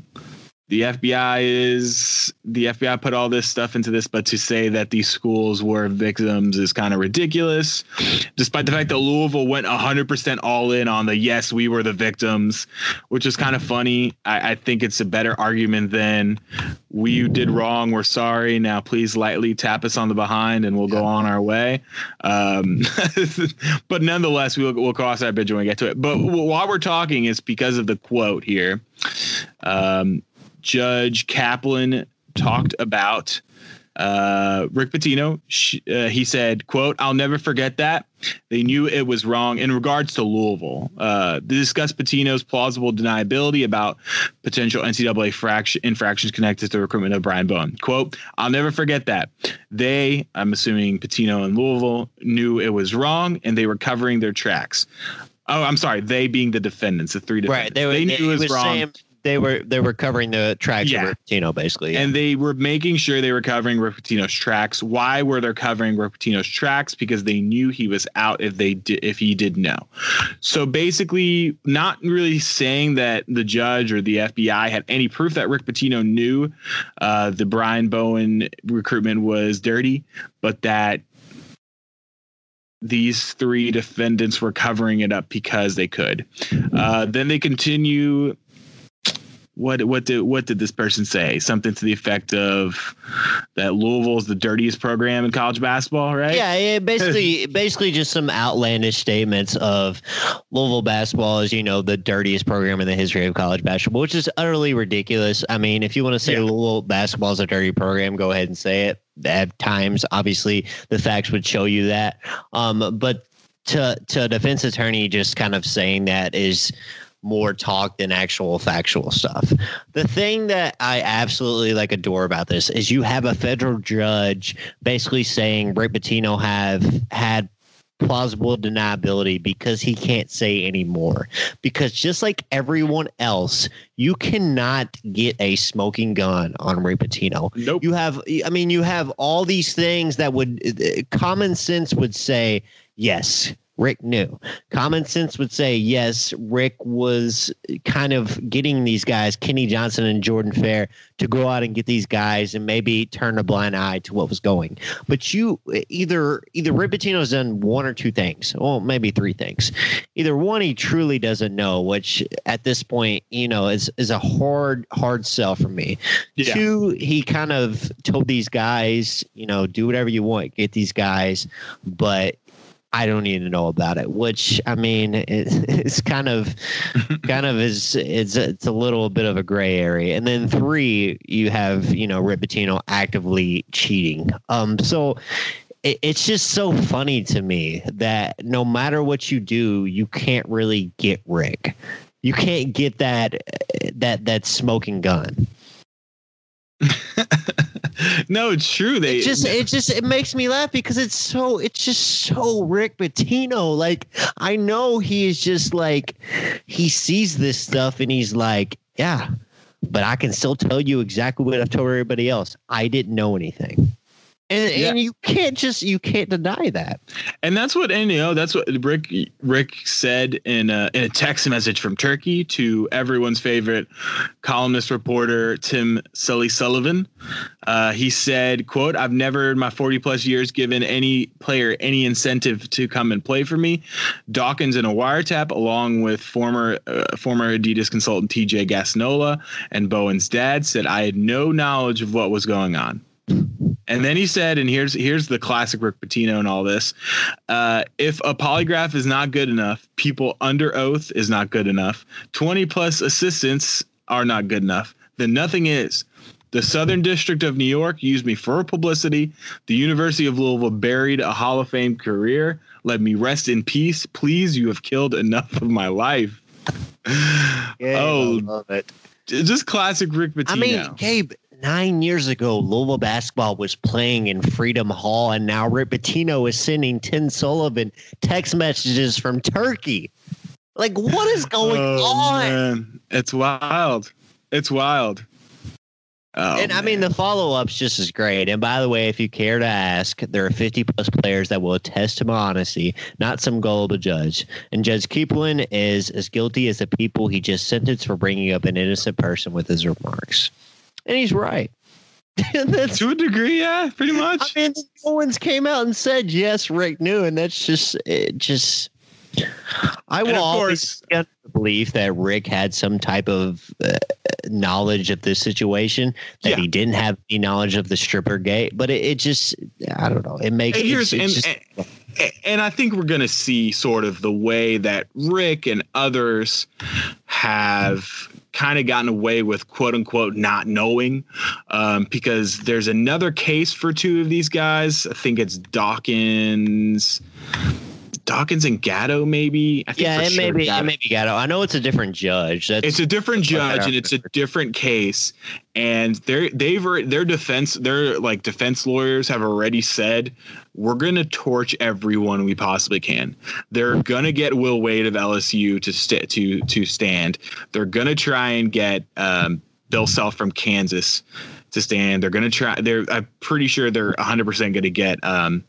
the FBI is the FBI put all this stuff into this, but to say that these schools were victims is kind of ridiculous. Despite the fact that Louisville went 100% all in on the yes, we were the victims, which is kind of funny. I, I think it's a better argument than we did wrong. We're sorry. Now please lightly tap us on the behind and we'll go on our way. Um, *laughs* but nonetheless, we'll, we'll cross that bridge when we get to it. But while we're talking, it's because of the quote here. Um, Judge Kaplan talked about Uh, Rick Pitino, uh, he said, "quote I'll never forget that. They knew it was wrong in regards to Louisville. Uh, they discussed Pitino's plausible deniability about potential NCAA fraction, infractions connected to the recruitment of Brian Bowen. Quote, I'll never forget that. They, I'm assuming Pitino and Louisville, knew it was wrong and they were covering their tracks. Oh, I'm sorry. They being the defendants, the three defendants. Right. They, were, they knew it was, was wrong. saying they were they were covering the tracks Yeah. of Rick Pitino, basically. And they were making sure they were covering Rick Pitino's tracks. Why were they covering Rick Pitino's tracks? Because they knew he was out if they did if he did know. So basically, not really saying that the judge or the FBI had any proof that Rick Pitino knew uh, the Brian Bowen recruitment was dirty, but that these three defendants were covering it up because they could. Uh, then they continue what what did what did this person say? Something to the effect of that Louisville's the dirtiest program in college basketball, right? Yeah, yeah, basically, *laughs* basically just some outlandish statements of Louisville basketball is, you know, the dirtiest program in the history of college basketball, which is utterly ridiculous. I mean, if you want to say Yeah. Louisville basketball is a dirty program, go ahead and say it. At times, obviously, the facts would show you that. Um, but to to a defense attorney just kind of saying that is more talk than actual factual stuff. The thing that I absolutely like adore about this is you have a federal judge basically saying Rick Pitino have had plausible deniability because he can't say anymore. Because just like everyone else, you cannot get a smoking gun on Rick Pitino. Nope. You have, I mean, you have all these things that would uh, common sense would say yes. Rick knew. Common sense would say yes. Rick was kind of getting these guys, Kenny Johnson and Jordan Fair, to go out and get these guys and maybe turn a blind eye to what was going. But you either either Rick Pitino's done one or two things. Well, maybe three things. Either one, he truly doesn't know, which at this point, you know, is is a hard hard sell for me. Yeah. Two, he kind of told these guys, you know, do whatever you want, get these guys, but I don't need to know about it. Which I mean, it, *laughs* it's kind of, *laughs* kind of is it's it's a little bit of a gray area. And then three, you have you know Rick Pitino actively cheating. Um, so it, it's just so funny to me that no matter what you do, you can't really get Rick. You can't get that that that smoking gun. *laughs* *laughs* no, it's true. They it just *laughs* it just it makes me laugh because it's so it's just so Rick Pitino. Like I know he is just like he sees this stuff and he's like, yeah, but I can still tell you exactly what I've told everybody else. I didn't know anything. And, Yeah. and you can't just you can't deny that. and that's what and you know that's what Rick Rick said in a, in a text message from Turkey to everyone's favorite columnist reporter Tim Sully Sullivan. Uh, he said, "quote I've never in my 40 plus years given any player any incentive to come and play for me. Dawkins in a wiretap, along with former uh, former Adidas consultant T.J. Gasnola and Bowen's dad, said I had no knowledge of what was going on." And then he said, and here's here's the classic Rick Pitino and all this. Uh, if a polygraph is not good enough, people under oath is not good enough. Twenty plus assistants are not good enough. Then nothing is. The Southern District of New York used me for publicity. The University of Louisville buried a Hall of Fame career. Let me rest in peace. Please, you have killed enough of my life. oh, love it. just classic Rick Pitino. I mean, Gabe, nine years ago, Louisville basketball was playing in Freedom Hall, and now Rick Pitino is sending Tim Sullivan text messages from Turkey. Like, what is going Oh, on? man. It's wild. It's wild. Oh, and I mean, the follow up's just as great. And by the way, if you care to ask, there are 50 plus players that will attest to my honesty, not some gullible judge. And Judge Kaplan is as guilty as the people he just sentenced for bringing up an innocent person with his remarks. And he's right. *laughs* To a degree, yeah, pretty much. I mean, one's came out and said yes, Rick knew, and that's just it. Just I will of always under the belief that Rick had some type of uh, knowledge of this situation that Yeah. he didn't have any knowledge of the stripper gate. But it, it just I don't know. It makes And it's, and, just, and and I think we're gonna see sort of the way that Rick and others have kind of gotten away with quote unquote not knowing um, because there's another case for two of these guys. I think it's Dawkins. Dawkins and Gatto, maybe. I think Yeah, it may sure be. It Gatto. may be Gatto. I know it's a different judge. That's It's a different judge and it's a different case. And they're they've their defense their like defense lawyers have already said we're gonna torch everyone we possibly can. They're gonna get Will Wade of LSU to st- to to stand. They're gonna try and get um, Bill Self from Kansas to stand. They're gonna try. They're I'm pretty sure they're 100 percent gonna get um,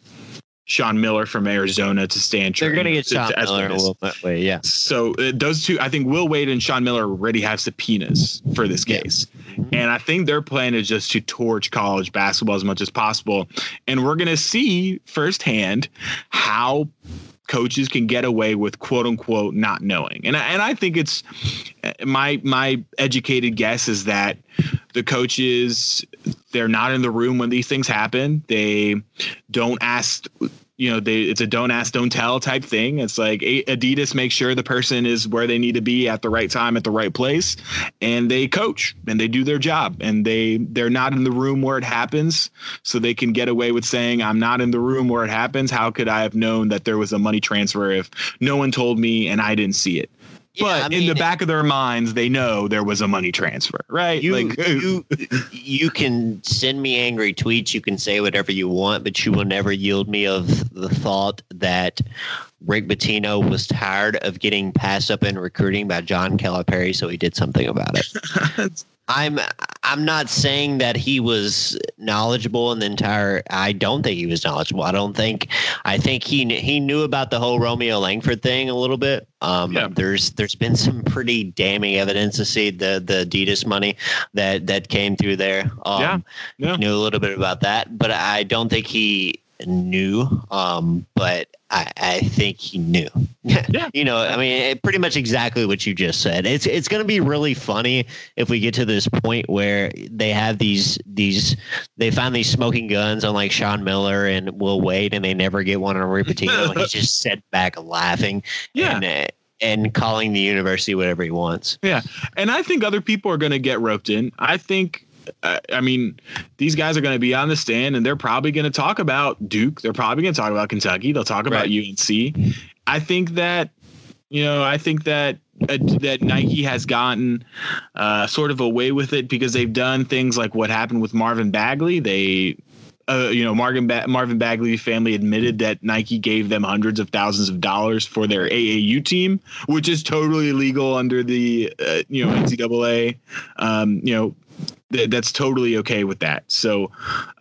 Sean Miller from Arizona to stand. they're going to get Sean to- Miller a little bit. Wait, yeah. So uh, those two, I think Will Wade and Sean Miller already have subpoenas for this Yeah. case. Mhm. And I think their plan is just to torch college basketball as much as possible. And we're going to see firsthand how coaches can get away with quote unquote not knowing. And I, and I think it's my my educated guess is that the coaches they're not in the room when these things happen. They don't ask you know they it's a don't ask don't tell type thing. It's like adidas makes sure the person is where they need to be at the right time at the right place and they coach and they do their job. And they they're not in the room where it happens so they can get away with saying i'm not in the room where it happens. How could i have known that there was a money transfer if no one told me and i didn't see it Yeah, but I in the back of their minds they know there was a money transfer right? You like you you can send me angry tweets you can say whatever you want but you will never yield me of the thought that rick Pitino was tired of getting passed up in recruiting by john calipari so he did something about it *laughs* i'm i'm not saying that he was knowledgeable in the entire i don't think he was knowledgeable i don't think i think he he knew about the whole romeo langford thing a little bit um Yeah. there's there's been some pretty damning evidence to see the the adidas money that that came through there um Yeah. Yeah. knew a little bit about that but i don't think he knew um but i i think he knew Yeah. *laughs* you know i mean it, pretty much exactly what you just said it's it's going to be really funny if we get to this point where they have these these they find these smoking guns on like Sean Miller and Will Wade and they never get one on and he's just sat back laughing *laughs* Yeah. and uh, and calling the university whatever he wants Yeah. and I think other people are going to get roped in. I think, I mean, these guys are going to be on the stand and they're probably going to talk about Duke. They're probably going to talk about Kentucky. They'll talk about UNC. I think that, you know, I think that uh, that Nike has gotten uh, sort of away with it because they've done things like what happened with Marvin Bagley. They uh, you know, Marvin ba- Marvin Bagley family admitted that Nike gave them hundreds of thousands of dollars for their AAU team, which is totally illegal under the uh, you know NCAA. Um, you know, th- that's totally okay with that. So,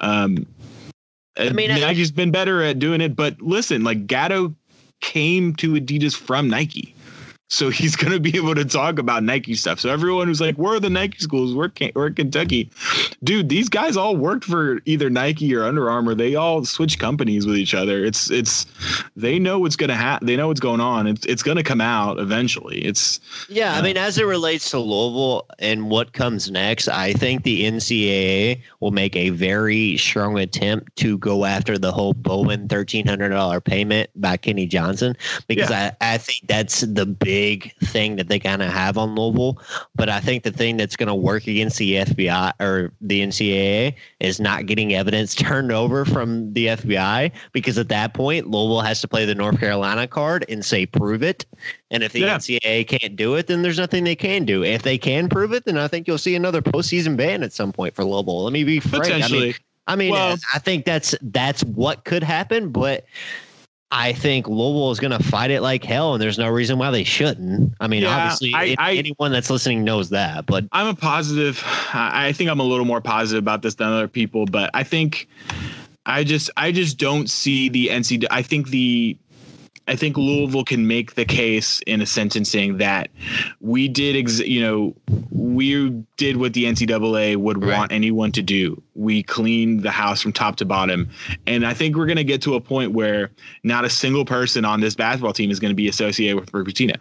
um, I mean, I- Nike's been better at doing it. But listen, like Gatto came to Adidas from Nike. So he's going to be able to talk about Nike stuff. So everyone who's like, "Where are the Nike schools? We're, Can- we're Kentucky," dude. These guys all worked for either Nike or Under Armour. They all switch companies with each other. It's it's they know what's going to happen. They know what's going on. It's it's going to come out eventually. It's Yeah, I mean, as it relates to Louisville and what comes next, I think the NCAA will make a very strong attempt to go after the whole Bowen thirteen hundred dollar payment by Kenny Johnson because I, I think that's the big thing that they kind of have on Louisville. But I think the thing that's going to work against the FBI or the NCAA is not getting evidence *laughs* turned over from the FBI because at that point Louisville has to play the North Carolina card and say prove it. And if the Yeah. NCAA can't do it, then there's nothing they can do. If they can prove it, then I think you'll see another postseason ban at some point for Louisville. Let me be frank. I mean. I mean, Well- I think that's that's what could happen, but I think Louisville is going to fight it like hell, and there's no reason why they shouldn't. I mean, Yeah, obviously, I- I- anyone that's listening knows that, but I'm a positive. I think I'm a little more positive about this than other people, but I think I just I just don't see the NCAA. I think the I think Louisville can make the case in a sentencing that we did, ex- you know, we did what the NCAA would Right. want anyone to do. We cleaned the house from top to bottom, and I think we're going to get to a point where not a single person on this basketball team is going to be associated with Rick Pitino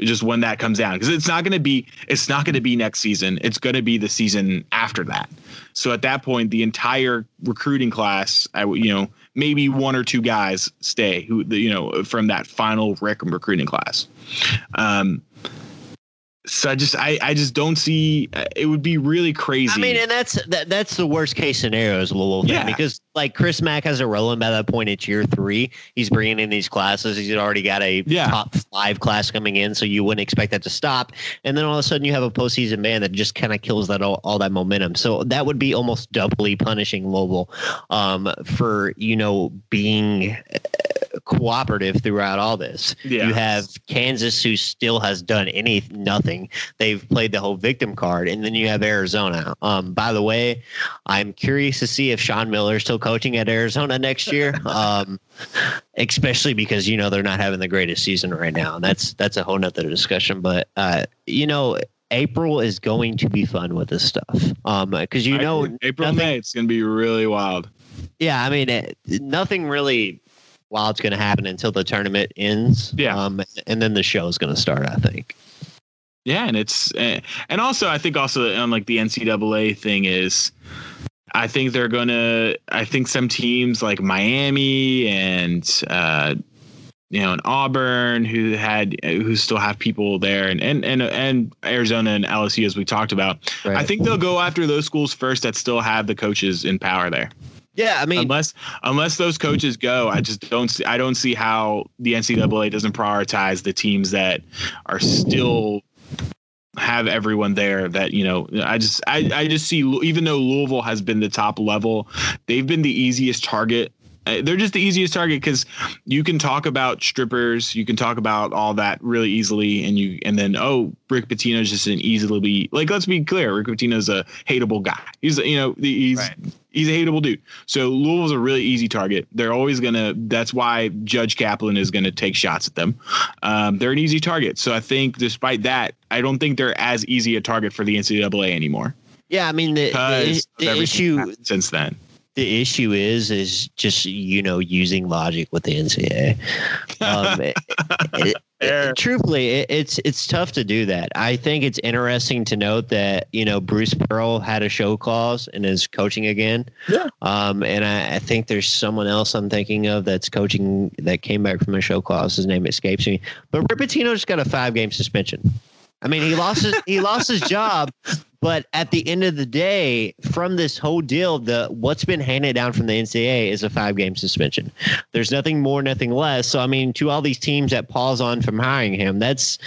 just when that comes down. Because it's not going to be it's not going to be next season. It's going to be the season after that. So at that point the entire recruiting class i would you know maybe one or two guys stay who you know from that final rec recruiting class. Um So I just I, I just don't see it would be really crazy. I mean, and that's that, that's the worst case scenario is Louisville Yeah. because like Chris Mack has a rolling by that point. It's year three. He's bringing in these classes. He's already got a Yeah. top five class coming in, so you wouldn't expect that to stop. And then all of a sudden, you have a postseason ban that just kind of kills that all, all that momentum. So that would be almost doubly punishing Louisville um, for you know being uh, cooperative throughout all this. Yeah. You have Kansas who still has done any nothing. They've played the whole victim card, and then you have Arizona. Um, by the way, I'm curious to see if Sean Miller is still coaching at Arizona next year. *laughs* Um, especially because you know they're not having the greatest season right now, and that's that's a whole nother discussion. But uh, you know. April is going to be fun with this stuff. Um, because you know. April nothing- May it's gonna be really wild. yeah, I mean, it, nothing really wild's going to happen until the tournament ends. Yeah. Um, and then the show is going to start, I think. Yeah, and it's eh, and also I think also on like the NCAA thing is I think they're gonna I think some teams like Miami and uh you know in Auburn who had who still have people there and and and, and Arizona and LSU as we talked about I think they'll go after those schools first that still have the coaches in power there Yeah, I mean, unless unless those coaches go I just don't see I don't see how the NCAA doesn't prioritize the teams that are still have everyone there that you know i just i, I just see even though louisville has been the top level they've been the easiest target they're just the easiest target because you can talk about strippers you can talk about all that really easily and you and then oh rick Pitino's just an easily like let's be clear rick Pitino's a hateable guy he's you know he's Right. he's a hateable dude so louisville's a really easy target they're always gonna that's why judge kaplan is gonna take shots at them um, they're an easy target. So I think, despite that, I don't think they're as easy a target for the NCAA anymore yeah, I mean, the, because the, the issue since then. The issue is is just you know using logic with the NCAA. Um, *laughs* it- truthfully, it, it's it's tough to do that. I think it's interesting to note that you know Bruce Pearl had a show clause and is coaching again. Yeah. Um, and I, I think there's someone else I'm thinking of that's coaching that came back from a show clause. His name escapes me, but Rick Pitino just got a five game suspension. I mean, he lost his he lost his *laughs* job, but at the end of the day, from this whole deal, the what's been handed down from the NCAA is a five game suspension. There's nothing more, nothing less. So I mean, to all these teams that pause on from hiring him, that's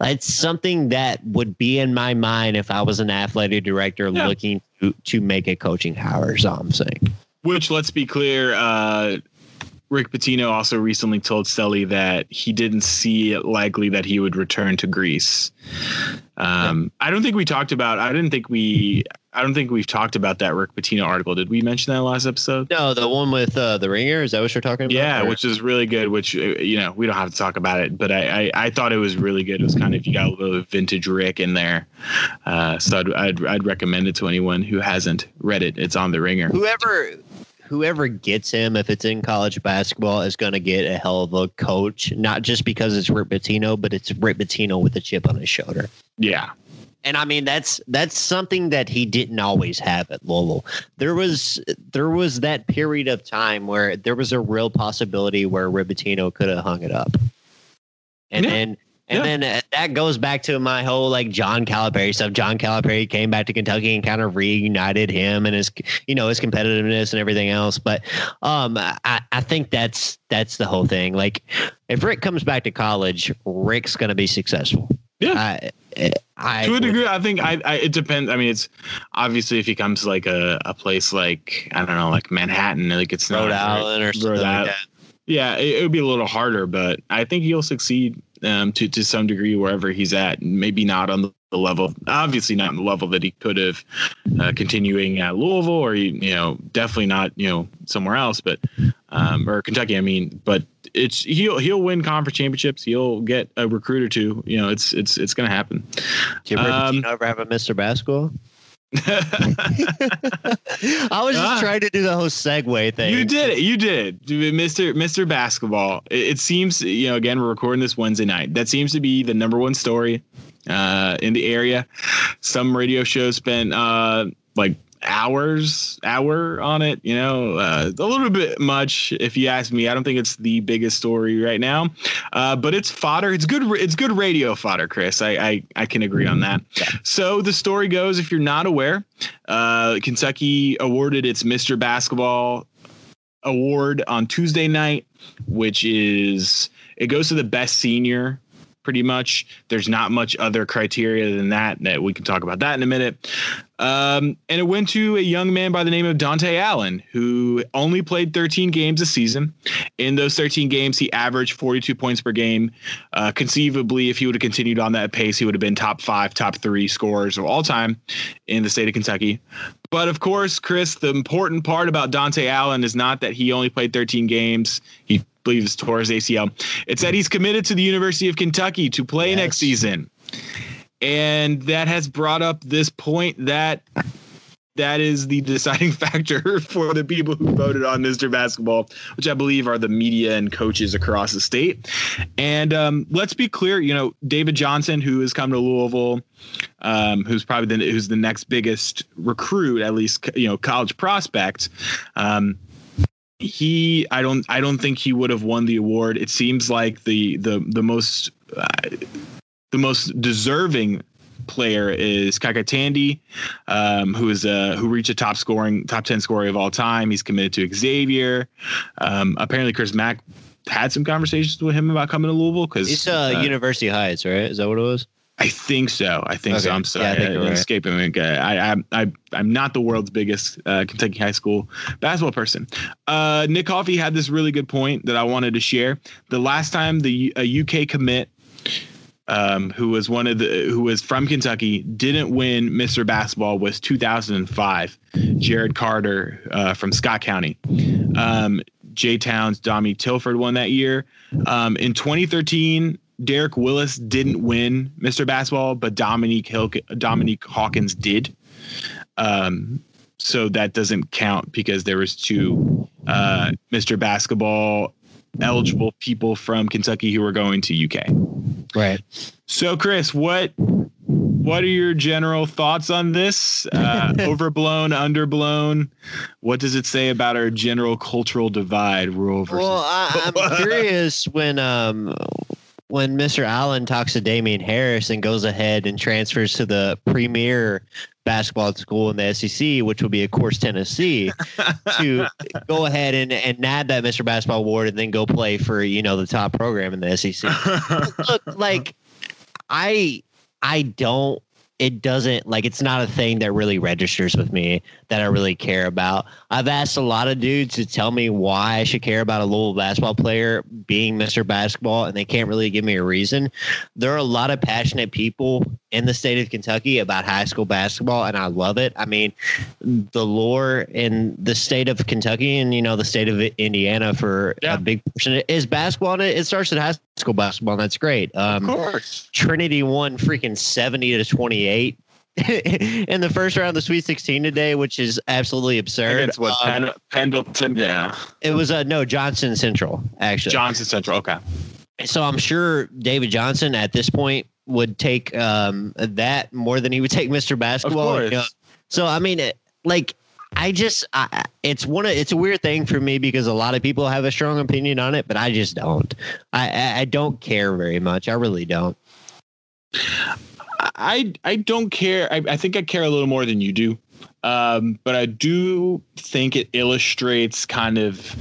that's something that would be in my mind if I was an athletic director Yeah. looking to, to make a coaching hire. Is all I'm saying. Which, let's be clear, uh, Rick Pitino also recently told Stelly that he didn't see it likely that he would return to Greece. Um, I don't think we talked about. I didn't think we. I don't think we've talked about that Rick Pitino article. Did we mention that last episode? No, the one with uh, the ringer. Is that what you're talking about? Yeah, Or- which is really good. Which uh, you know we don't have to talk about it, but I I, I thought it was really good. It was kind of you got a little vintage Rick in there, uh, so I'd, I'd I'd recommend it to anyone who hasn't read it. It's on the Ringer. whoever whoever gets him if it's in college basketball is going to get a hell of a coach not just because it's Rick Pitino but it's Rick Pitino with a chip on his shoulder. Yeah, and I mean that's that's something that he didn't always have at Louisville. There was there was that period of time where there was a real possibility where Rick Pitino could have hung it up. And Yeah. then and Yeah. then uh, that goes back to my whole like John Calipari stuff. John Calipari came back to Kentucky and kind of reunited him and his, you know, his competitiveness and everything else. But um, I, I think that's that's the whole thing. Like, if Rick comes back to college, Rick's going to be successful. Yeah. I, I to a degree, I think I, I it depends. I mean, it's obviously if he comes to like a, a place like I don't know, like Manhattan, like it's Rhode not Island or something Rhode like that. Yeah, it, it would be a little harder, but I think he'll succeed um, to to some degree wherever he's at. Maybe not on the, the level, obviously not on the level that he could have uh, continuing at Louisville, or you you know definitely not you know somewhere else, but um, or Kentucky. I mean, but it's he'll he'll win conference championships. He'll get a recruit or two. You know, it's it's it's gonna happen. Did Rick Um, Pitino ever have a Mr. Basketball? *laughs* I was just Ah. trying to do the whole segue thing. You did it. You did. Mr. Mr. Basketball. It, it seems, you know, again, we're recording this Wednesday night. That seems to be the number one story uh, in the area. Some radio shows spent uh, like hours hour on it you know uh, a little bit much if you ask me. I don't think it's the biggest story right now uh, but it's fodder. It's good it's good radio fodder chris. I i, I can agree on that. So the story goes if you're not aware uh, kentucky awarded its mr basketball award on tuesday night which is it goes to the best senior pretty much. There's not much other criteria than that. That we can talk about that in a minute. Um, and it went to a young man by the name of Dontaie Allen, who only played 13 games a season. In those 13 games, he averaged 42 points per game. Uh, conceivably, if he would have continued on that pace, he would have been top five, top three scorers of all time in the state of Kentucky. But of course, Chris, the important part about Dontaie Allen is not that he only played 13 games. He believes his ACL. It's that he's committed to the University of Kentucky to play yes. next season. And that has brought up this point that that is the deciding *laughs* factor for the people who voted on Mr. Basketball, which I believe are the media and coaches across the state. And um, let's be clear, you know, David Johnson, who has come to Louisville, um, who's probably the who's the next biggest recruit, at least you know, college prospect. Um, he, I don't, I don't think he would have won the award. It seems like the the the most. Uh, the most deserving player is KyKy Tandy, um, who is uh, who reached a top scoring top ten scorer of all time. He's committed to Xavier. Um, apparently, Chris Mack had some conversations with him about coming to Louisville because it's uh, uh, University Heights, right? Is that what it was? I think so. I think okay. so. I'm sorry. Yeah, I think right. escaping me. I, I, I, I'm not the world's biggest uh, Kentucky high school basketball person. Uh, Nick Coffey had this really good point that I wanted to share. The last time the a UK commit um, who was one of the who was from Kentucky, didn't win Mr. Basketball was 2005. Jared Carter uh, from Scott County. Um, Jay Towns, Dominique Tilford won that year. Um, in 2013, Derek Willis didn't win Mr. Basketball, but Dominique Dominique Hawkins did. Um, so that doesn't count because there was two uh, Mr. Basketball eligible people from Kentucky who are going to UK. Right. So, Chris, what what are your general thoughts on this? Uh, *laughs* overblown, underblown? What does it say about our general cultural divide, rural versus? Well, I, am *laughs* curious when um when Mr. Allen talks to Damien Harris and goes ahead and transfers to the premier basketball school in the SEC, which will be, of course, Tennessee, *laughs* to go ahead and, and nab that Mr. Basketball award and then go play for, you know, the top program in the SEC. *laughs* Look, like, I I don't it doesn't like it's not a thing that really registers with me that I really care about. I've asked a lot of dudes to tell me why I should care about a Louisville basketball player being Mr. Basketball, and they can't really give me a reason. There are a lot of passionate people in the state of Kentucky about high school basketball, and I love it. I mean, the lore in the state of Kentucky and you know the state of Indiana for yeah. a big portion is basketball, and it starts at high school basketball, and that's great. Um, of course, Trinity won freaking seventy to twenty eight *laughs* in the first round of the Sweet 16 today, which is absolutely absurd. It's what um, Pendleton, yeah. It was uh, no Johnson Central actually. Johnson Central, okay. So I'm sure David Johnson at this point would take um, that more than he would take Mr. Basketball. You know? So I mean, it, like I just I, it's one of it's a weird thing for me because a lot of people have a strong opinion on it, but I just don't. I I don't care very much. I really don't. I I don't care. I, I think I care a little more than you do, um, but I do think it illustrates kind of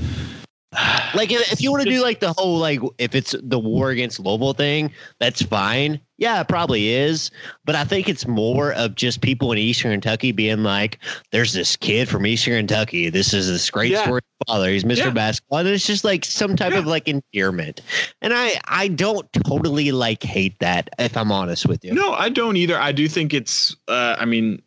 *sighs* like if, if you want to do like the whole like if it's the war against Louisville thing, that's fine. Yeah, it probably is. But I think it's more of just people in Eastern Kentucky being like, there's this kid from Eastern Kentucky. This is this great yeah. story father. He's Mr. Yeah. Basketball. And it's just like some type yeah. of like endearment. And I I don't totally like hate that, if I'm honest with you. No, I don't either. I do think it's uh I mean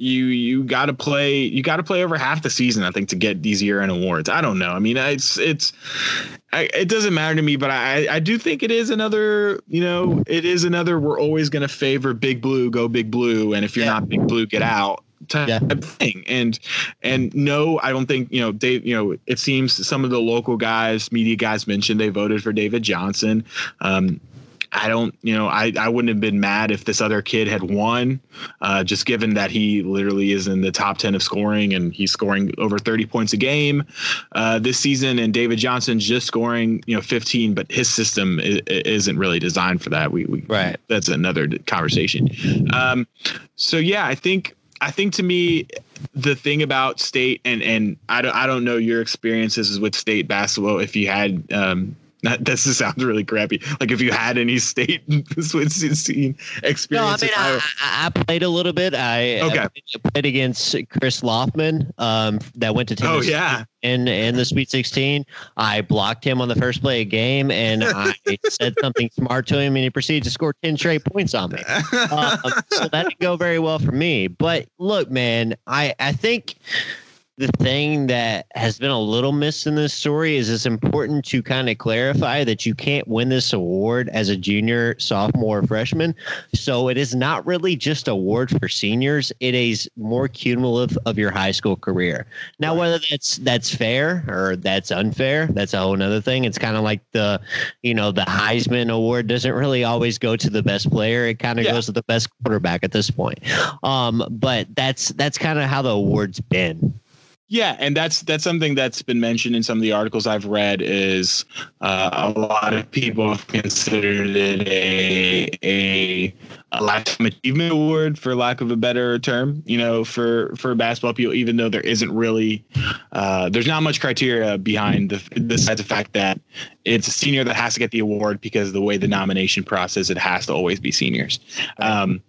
you you got to play you got to play over half the season i think to get these year end awards i don't know i mean it's it's I, it doesn't matter to me but i i do think it is another you know it is another we're always going to favor big blue go big blue and if you're yeah. not big blue get out type yeah. thing and and no i don't think you know dave you know it seems some of the local guys media guys mentioned they voted for david johnson um I don't, you know, I, I wouldn't have been mad if this other kid had won, uh, just given that he literally is in the top 10 of scoring and he's scoring over 30 points a game uh, this season. And David Johnson's just scoring, you know, 15, but his system is, not really designed for that. We, we, right. That's another conversation. Um, so, yeah, I think, I think to me, the thing about state and, and I don't, I don't know your experiences with state basketball. If you had, um, that this sounds really crappy. Like if you had any state *laughs* scene experience. No, I mean I, I, played a little bit. I, okay. I played against Chris Lofton, um, that went to oh, Tennessee. Oh yeah. In in the Sweet 16, I blocked him on the first play of game, and *laughs* I said something smart to him, and he proceeded to score 10 straight points on me. *laughs* Um, so that didn't go very well for me. But look, man, I I think the thing that has been a little missed in this story is it's important to kind of clarify that you can't win this award as a junior, sophomore, freshman. So it is not really just award for seniors. It is more cumulative of your high school career. Now, whether that's that's fair or that's unfair, that's a whole other thing. It's kind of like the, you know, the Heisman Award doesn't really always go to the best player. It kind of yeah. goes to the best quarterback at this point. Um, but that's that's kind of how the award's been. Yeah, and that's that's something that's been mentioned in some of the articles I've read. Is uh, a lot of people have considered it a a, a lifetime achievement award, for lack of a better term. You know, for for basketball people, even though there isn't really uh, there's not much criteria behind the besides the fact that it's a senior that has to get the award because the way the nomination process, it has to always be seniors. Um,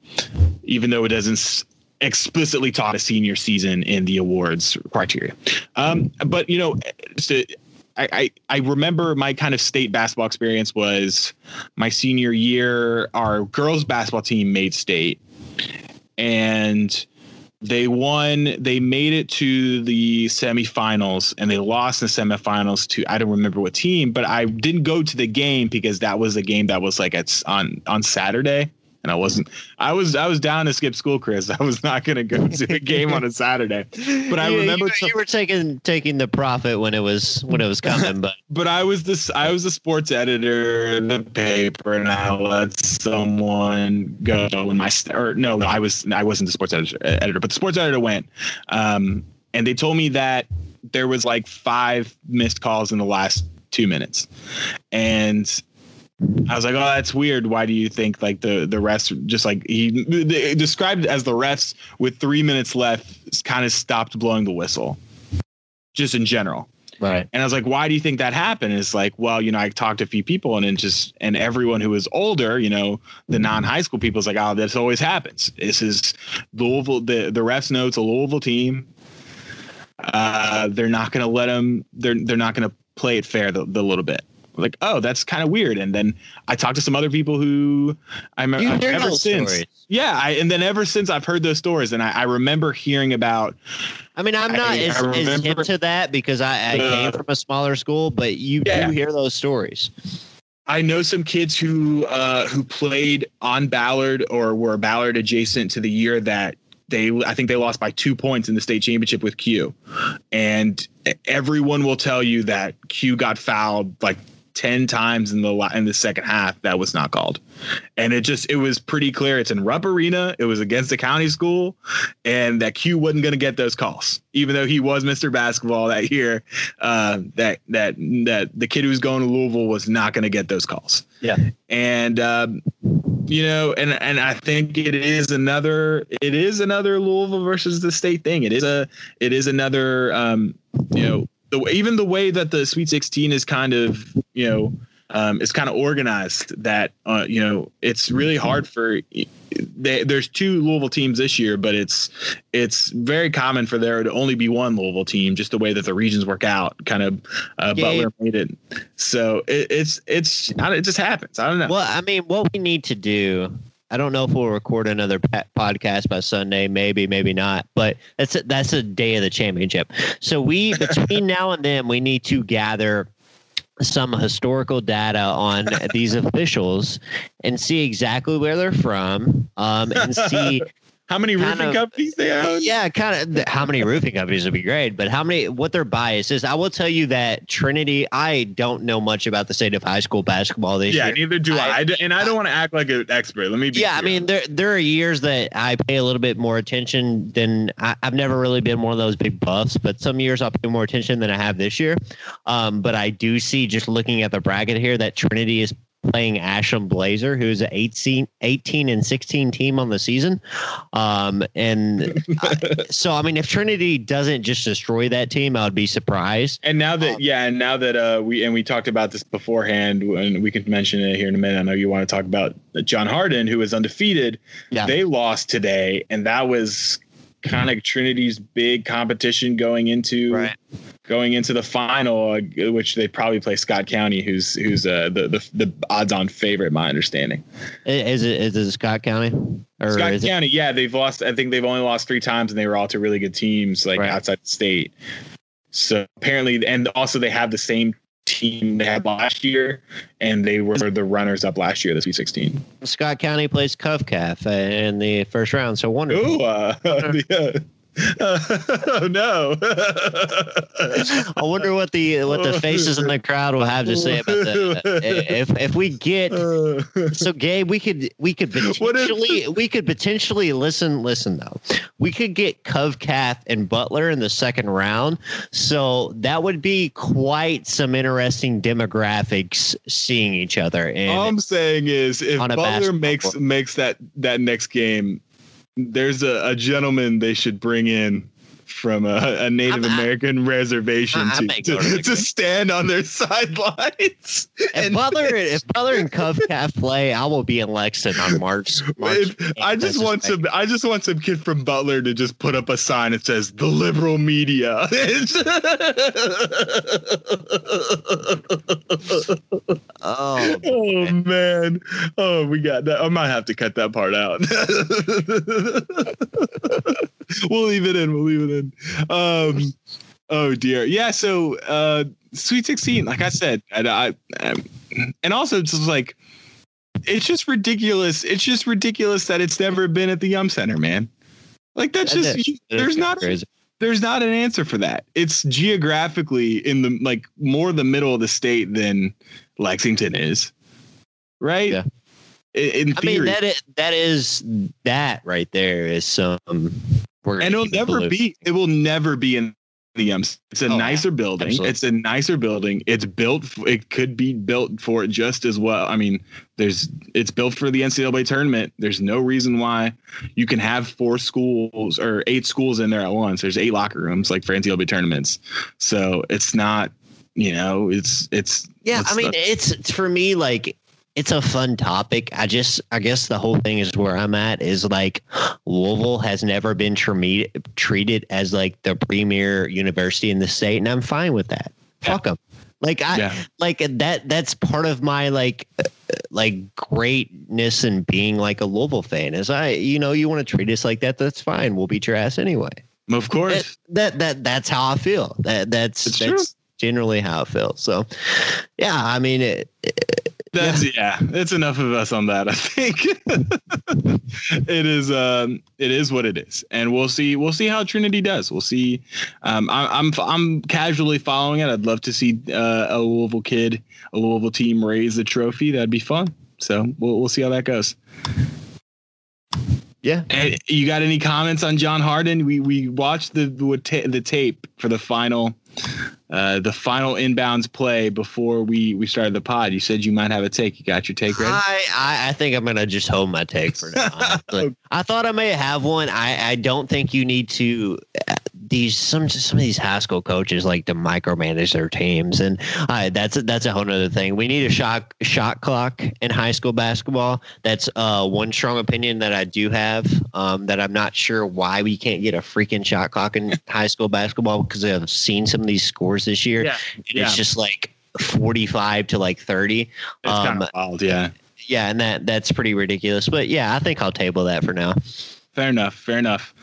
even though it doesn't explicitly taught a senior season in the awards criteria. Um, but you know, so I, I, I remember my kind of state basketball experience was my senior year. Our girls basketball team made state, and they won. They made it to the semifinals, and they lost in the semifinals to I don't remember what team, but I didn't go to the game because that was a game that was like it's on on Saturday and I wasn't. I was. I was down to skip school, Chris. *laughs* I was not going to go to a game on a Saturday. But I remember you, you, were taking taking the profit when it was when it was coming. But *laughs* but I was this. I was the sports editor in the paper, and I let someone go. And my or no, no, I was. I wasn't the sports editor, editor but the sports editor went. Um, and they told me that there was like five missed calls in the last two minutes, and I was like, oh, that's weird. Why do you think like the the refs just like he described as the refs with three minutes left kind of stopped blowing the whistle, just in general. Right. And I was like, why do you think that happened? It's like, well, you know, I talked to a few people and then just and everyone who was older, you know, the non high school people is like, oh, this always happens. This is Louisville. The the refs know it's a Louisville team. Uh, they're not going to let them. They're they're not going to play it fair the, the little bit like, oh, that's kind of weird. And then I talked to some other people who I remember ever since. Stories. Yeah, I, and then ever since I've heard those stories, and I, I remember hearing about. I mean, I'm not I, as, as into that because I, I uh, came from a smaller school, but you yeah. do hear those stories. I know some kids who uh, who played on Ballard or were Ballard adjacent to the year that they I think they lost by two points in the state championship with Q, and everyone will tell you that Q got fouled like 10 times in the in the second half that was not called. And it just it was pretty clear. It's in rupp arena. It was against the county school and that q wasn't going to get those calls. Even though he was mr basketball that year uh, that that that the kid who was going to louisville was not going to get those calls. Yeah. And um, you know and and i think it is another it is another louisville versus the state thing. It is a it is another um, you know the even the way that the Sweet 16 is kind of you know um, is kind of organized that uh, you know it's really hard for they, there's two Louisville teams this year, but it's it's very common for there to only be one Louisville team, just the way that the regions work out. Kind of uh, Butler made it, so it, it's it's it just happens. I don't know. Well, I mean, what we need to do I don't know if we'll record another podcast by Sunday, maybe, maybe not. But that's a, that's a day of the championship. So we *laughs* between now and then we need to gather some historical data on these *laughs* officials and see exactly where they're from um, and see *laughs* How many Kind roofing of- companies they own? Yeah, kind of. How many roofing companies would be great, but how many? What their bias is? I will tell you that Trinity. I don't know much about the state of high school basketball this Yeah, year. neither do I. and I don't want to act like an expert. Let me be Yeah, I mean, there there are years that I pay a little bit more attention than I, I've never really been one of those big buffs, but some years I'll pay more attention than I have this year. Um, but I do see just looking at the bracket here that Trinity is playing Ashland Blazer, who's an 18, 18 and 16 team on the season. Um, and I, *laughs* so, I mean, if Trinity doesn't just destroy that team, I would be surprised. And now that Um, yeah, and now that uh we and we talked about this beforehand, and we can mention it here in a minute. I know you want to talk about John Hardin, who was undefeated. Yeah. They lost today, and that was kind of Trinity's big competition going into Right. Going into the final, uh, which they probably play Scott County, who's who's uh, the the the odds-on favorite, my understanding. Is it, is it Scott County? Or Scott is it, County, yeah, they've lost. I think they've only lost three times, and they were all to really good teams, like Right. outside the state. So apparently, and also they have the same team they had last year, and they were the runners up last year, the Sweet 16. Scott County plays CovCath in the first round. So wonderful. Ooh, uh, *laughs* the, *laughs* oh no! I wonder what the what the faces in the crowd will have to say about that. If if we get so Gabe, we could we could What if- potentially we could potentially listen listen though. We could get Covcath and Butler in the second round. So that would be quite some interesting demographics seeing each other. And All I'm saying is, if Butler makes court. makes that that next game, there's a, a gentleman they should bring in from a, a Native I'm- I- American reservation I- I to, to, to stand on their *laughs* sidelines. if Butler if Butler and CovCath play, I will be in Lexington on March. March If- I just want some. I just want some kid from Butler to just put up a sign that says "the liberal media." *laughs* Oh, oh man! Oh, we got that. I might have to cut that part out. *laughs* we'll leave it in. We'll leave it in. Um, oh dear. Yeah. So, uh, Sweet Sixteen. Like I said, and I, um, and also it's just like, it's just ridiculous. It's just ridiculous that it's never been at the Yum Center, man. Like that's That just you- there's not crazy. there's not an answer for that. It's geographically in the like more the middle of the state than Lexington is, right? Yeah. In, in I theory, mean that is, that is that right there is some. We're and it'll keep it never be. It will never be in the um. It's a Oh, nicer building. absolutely. It's a nicer building. It's built. f- It could be built for it just as well. I mean, there's. It's built for the NCAA tournament. There's no reason why you can have four schools or eight schools in there at once. There's eight locker rooms like for NCAA tournaments. So it's not. You know, it's it's. Yeah, I mean, the- it's it's for me like it's a fun topic. I just I guess the whole thing is where I'm at is like Louisville has never been tre- treated as like the premier university in the state, and I'm fine with that. Yeah. Fuck them. Like I yeah. like that. That's part of my like uh, like greatness and being like a Louisville fan. Is I you know you want to treat us like that? That's fine. We'll beat your ass anyway. Of course. That that, that that's how I feel. That that's It's that's generally how I feel. So yeah, I mean it, That's yeah. It's enough of us on that. I think *laughs* it is. Um, it is what it is, and we'll see. We'll see how Trinity does. We'll see. Um, I, I'm I'm casually following it. I'd love to see uh, a Louisville kid, a Louisville team raise the trophy. That'd be fun. So we'll we'll see how that goes. yeah. And you got any comments on John Hardin? We we watched the the tape for the final. Uh, the final inbounds play before we we started the pod. You said you might have a take. You got your take ready? I, I I think I'm gonna just hold my take for now. *laughs* I thought I may have one. I I don't think you need to. These some some of these high school coaches like to micromanage their teams, and uh, that's that's a whole other thing. We need a shot shot clock in high school basketball. That's uh, one strong opinion that I do have. Um, that I'm not sure why we can't get a freaking shot clock in *laughs* high school basketball because I've seen some of these scores this year. Yeah, and yeah. It's just like 45 to like 30. It's kind Um, of wild, yeah. yeah, and that that's pretty ridiculous. But yeah, I think I'll table that for now. Fair enough. Fair enough.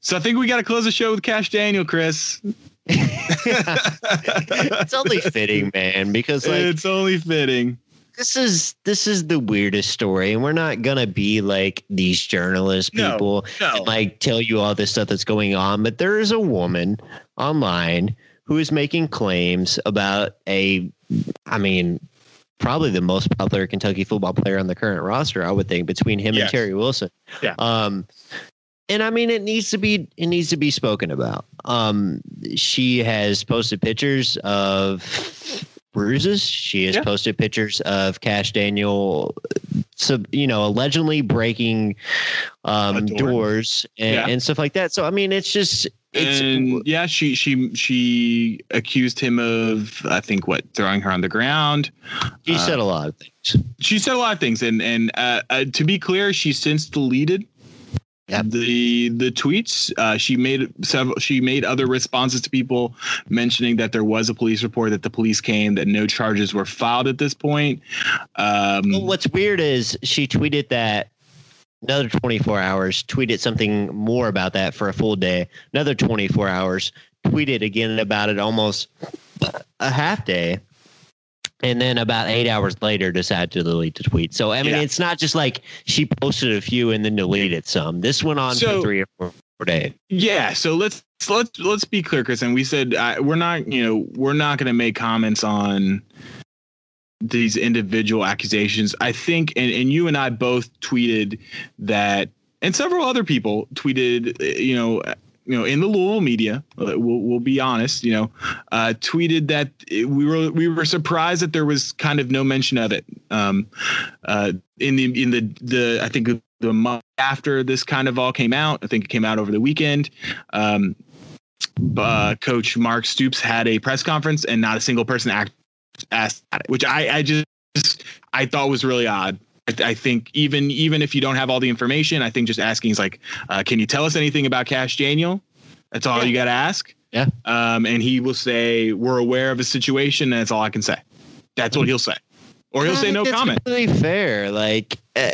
So I think we got to close the show with Kash Daniel, Chris. *laughs* it's only fitting, man, because like it's only fitting. this is this is the weirdest story, and we're not gonna be like these journalist No, people no. and like tell you all this stuff that's going on. But there is a woman online who is making claims about a, I mean, probably the most popular Kentucky football player on the current roster. I would think between him Yes. and Terry Wilson. Yeah. Um, and I mean, it needs to be it needs to be spoken about. Um, she has posted pictures of bruises. She has Yeah. posted pictures of Kash Daniel, so you know, allegedly breaking um, door. doors and, Yeah. and stuff like that. So I mean, it's just it's and yeah, she she she accused him of I think what throwing her on the ground. she uh, said a lot of things. She said a lot of things, and and uh, uh, to be clear, she's since deleted Yep. the the tweets. Uh, she made several. She made other responses to people mentioning that there was a police report, that the police came, that no charges were filed at this point. Um, Well, what's weird is she tweeted that another 24 hours, tweeted something more about that for a full day, another 24 hours, tweeted again about it almost a half day. And then about eight hours later, decided to delete the tweet. So I mean, Yeah. it's not just like she posted a few and then deleted some. This went on So- for three or four, four days. Yeah, so let's let's let's be clear, Chris. And we said uh, we're not, you know, we're not going to make comments on these individual accusations. I think, and, and you and I both tweeted that, and several other people tweeted, uh, you know. You know, in the Louisville media, uh, we'll, we'll be honest. You know, uh, tweeted that it- we were we were surprised that there was kind of no mention of it. Um, uh, in the in the the I think the month after this kind of all came out, I think it came out over the weekend. Um, uh, Coach Mark Stoops had a press conference, and not a single person act, asked which I, I just I thought was really odd. I, I think even even if you don't have all the information, I think just asking is like, uh, can you tell us anything about Kash Daniel? That's all Yeah. you got to ask. Yeah. Um, and he will say, "We're aware of the situation." And that's all I can say. That's what he'll say, or he'll I say no that's comment. Completely fair. Like, uh,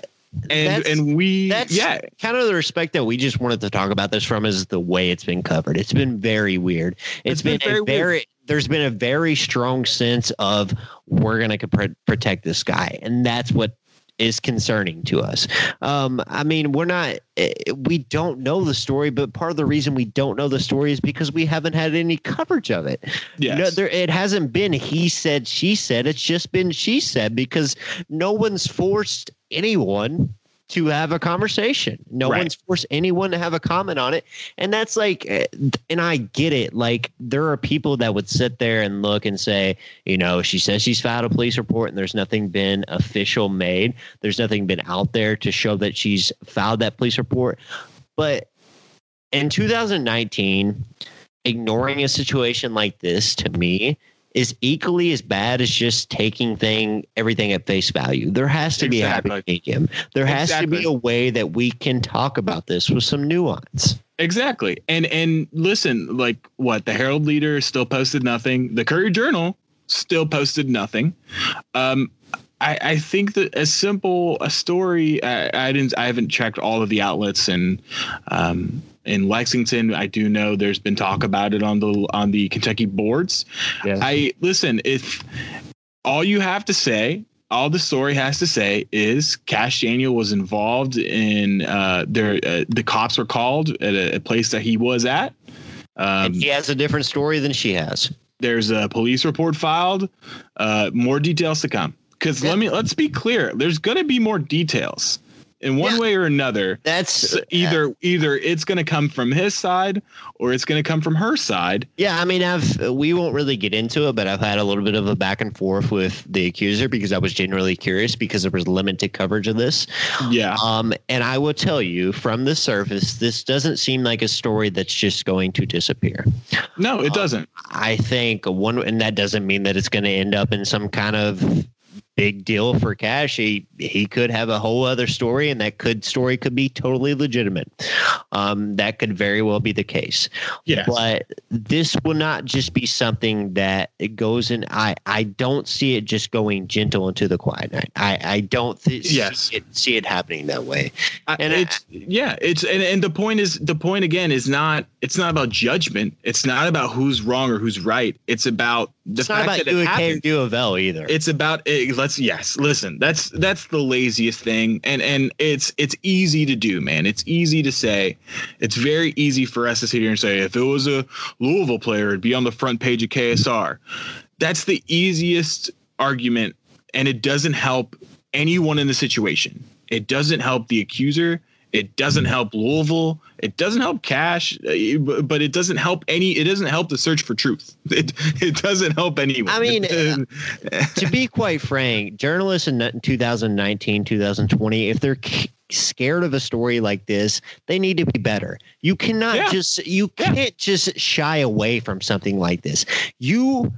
And and we that's yeah kind of the respect that we just wanted to talk about this from is the way it's been covered. It's been very weird. It's it's been, been very a weird. very there's been a very strong sense of we're going to pr- protect this guy and that's what is concerning to us. Um, I mean, we're not, eh, we don't know the story, but part of the reason we don't know the story is because we haven't had any coverage of it. yes. No, there, it hasn't been he said, she said. It's just been she said because no one's forced anyone to have a conversation. No Right. one's forced anyone to have a comment on it. And that's like, eh, and I get it. Like, there are people that would sit there and look and say, you know, she says she's filed a police report and there's nothing been official made. There's nothing been out there to show that she's filed that police report. But in 2019, ignoring a situation like this to me is equally as bad as just taking thing everything at face value. There has to be a happy medium. There has to be a way that we can talk about this with some nuance. Exactly. And and listen, like what the Herald Leader still posted nothing. The Courier Journal still posted nothing. Um I, I think that a simple a story I, I didn't I haven't checked all of the outlets and um in Lexington I do know there's been talk about it on the on the Kentucky boards. Yeah. I listen if all you have to say all the story has to say is Kash Daniel was involved in uh, their uh, the cops were called at a, a place that he was at. Um, he has a different story than she has. there's a police report filed. Uh, more details to come. Because Yeah. let me let's be clear. There's going to be more details in one Yeah. way or another. That's either either it's going to come from his side or it's going to come from her side. Yeah, I mean, I've we won't really get into it, but I've had a little bit of a back and forth with the accuser because I was genuinely curious because there was limited coverage of this. Yeah. Um, and I will tell you from the surface, this doesn't seem like a story that's just going to disappear. No, it Uh, doesn't. I think one, and that doesn't mean that it's going to end up in some kind of big deal for Kash. He he could have a whole other story, and that could story could be totally legitimate. Um, that could very well be the case. Yes. But this will not just be something that it goes in. I I don't see it just going gentle into the quiet night. I I don't th- Yes. see, it, see it happening that way. I- And I- it's yeah, it's and, and the point is the point again is not it's not about judgment. It's not about who's wrong or who's right. It's about The It's not about that it UAK or happened- of L either. it's about eh, let's yes listen that's that's the laziest thing. And and it's it's easy to do man. It's easy to say. It's very easy for us to sit here and say if it was a louisville player it'd be on the front page of ksr that's the easiest argument and it doesn't help anyone in the situation. It doesn't help the accuser it doesn't help louisville it doesn't help Kash eh, but it doesn't help any it doesn't help the search for truth *laughs* it, it doesn't help anyone I mean, *laughs* to be quite frank, journalists in 2019, 2020, if they're scared of a story like this, they need to be better. You cannot Yeah. just you Yeah. can't just shy away from something like this. You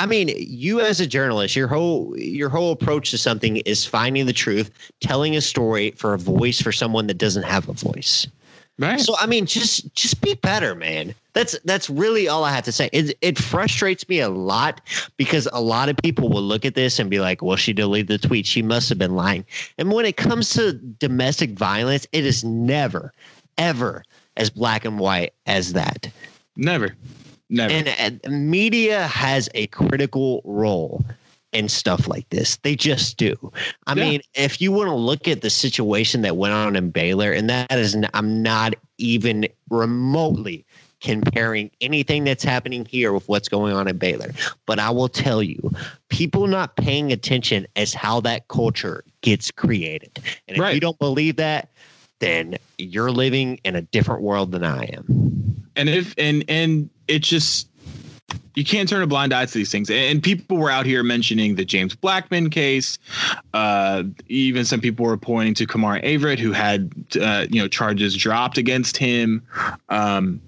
I mean, you as a journalist, your whole your whole approach to something is finding the truth, telling a story for a voice for someone that doesn't have a voice. right So I mean, just just be better, man. That's that's really all I have to say. It it frustrates me a lot because a lot of people will look at this and be like, "Well, she deleted the tweet. She must have been lying." And when it comes to domestic violence, it is never, ever as black and white as that. Never. Never. And, and media has a critical role in stuff like this. They just do. I Yeah. mean, if you want to look at the situation that went on in Baylor, and that is, I'm not even remotely comparing anything that's happening here with what's going on in Baylor. But I will tell you, people not paying attention is how that culture gets created. And if Right. you don't believe that, then you're living in a different world than I am. and if and and it just you can't turn a blind eye to these things. And people were out here mentioning the James Blackman case. Uh, even some people were pointing to Kemari Averett, who had uh, you know charges dropped against him. Um,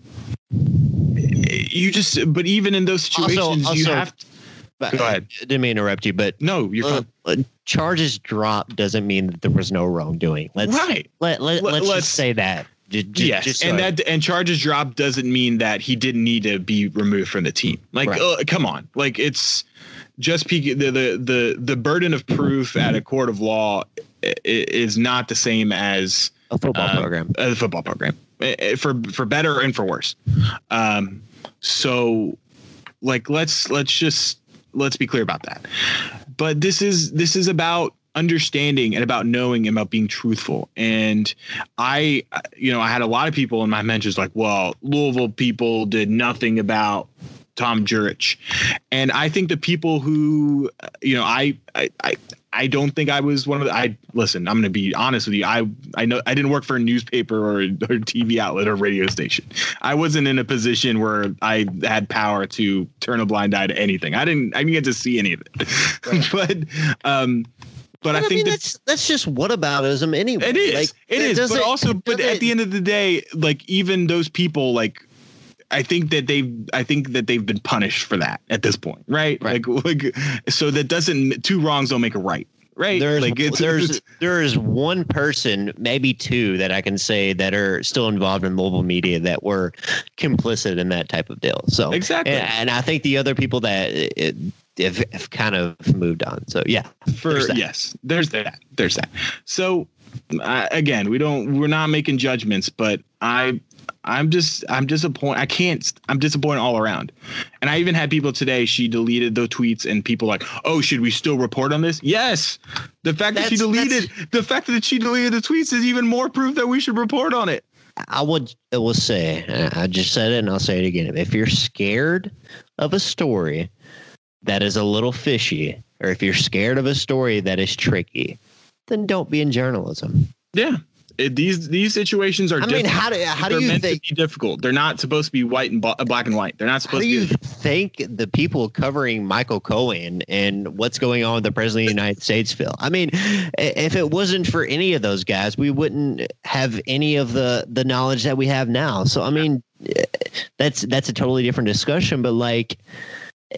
you just, but even in those Also- situations, you have. To, Go ahead. I didn't mean to interrupt you, but no, you're uh, fine. uh, charges dropped doesn't mean that there was no wrongdoing. Let's right. let, let, Let- let's, let's- just say that. J- j- yes, just and so- that and charges dropped doesn't mean that he didn't need to be removed from the team. Like, Right. uh, come on, like it's just the, the the the burden of proof at a court of law i- i- is not the same as a football um, program. a football program for for better and for worse. Um, so, like, let's let's just let's be clear about that. But this is this is about understanding and about knowing and about being truthful. And I, you know, I had a lot of people in my mentions like, well, Louisville people did nothing about Tom Jurich. And I think the people who, uh, you know, I, I, I, I don't think I was one of the. I listen. I'm going to be honest with you. I I know I didn't work for a newspaper or, or TV outlet or radio station. I wasn't in a position where I had power to turn a blind eye to anything. I didn't. I didn't get to see any of it. *laughs* but um, but I, I think mean, that's that's just whataboutism anyway. it is. Like, it is. But also, but at the end of the day, like even those people, like I think that they've I think that they've been punished for that at this point, right? Right. Like, *laughs* like so that doesn't two wrongs don't make a right, right? There's like it's, there's it's- there is one person, maybe two, that I can say that are still involved in mobile media that were complicit in that type of deal. So Exactly. and, and I think the other people that it, have, have kind of moved on. So yeah, for there's yes, there's that, there's that. So uh, again, we don't we're not making judgments, but I I'm just I'm disappointed. I can't. I'm disappointed all around. And I even had people today. She deleted the tweets, and people like, "Oh, should we still report on this?" Yes. The fact that she deleted the fact that she deleted the tweets is even more proof that we should report on it. I would I will say, I just said it and I'll say it again. If you're scared of a story that is a little fishy, or if you're scared of a story that is tricky, then don't be in journalism. Yeah. It, these these situations are. I mean, how do how do They're you meant think? to be difficult? They're not supposed to be white and bla- black and white. They're not supposed. How do you to. Be, think the people covering Michael Cohen and what's going on with the president of the United States feel? I mean, if it wasn't for any of those guys, we wouldn't have any of the the knowledge that we have now. So I mean, that's that's a totally different discussion. But like,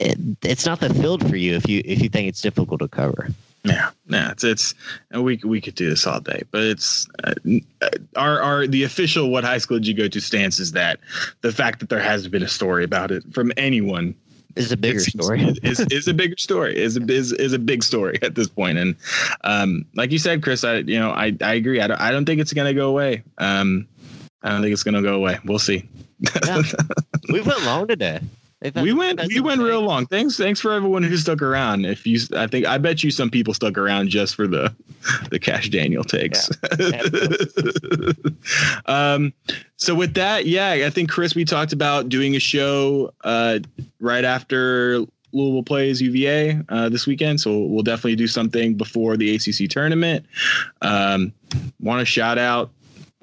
it, it's not the field for you if you if you think it's difficult to cover. Yeah, yeah, it's it's and we we could do this all day, but it's uh, our our the official what high school did you go to stance is that the fact that there hasn't been a story about it from anyone Is a bigger it's- story. *laughs* is is a bigger story is a is, is a big story at this point. point and um like you said Chris I you know I I agree I don't I don't think it's gonna go away um I don't think it's gonna go away we'll see Yeah. *laughs* we went long today. We went we went real long. Thanks thanks for everyone who stuck around. If you I think I bet you some people stuck around just for the *laughs* the Kash Daniel takes. *laughs* um so with that, yeah, I think Chris we talked about doing a show uh right after Louisville plays UVA uh, this weekend, so we'll definitely do something before the ACC tournament. Um, Want to shout out,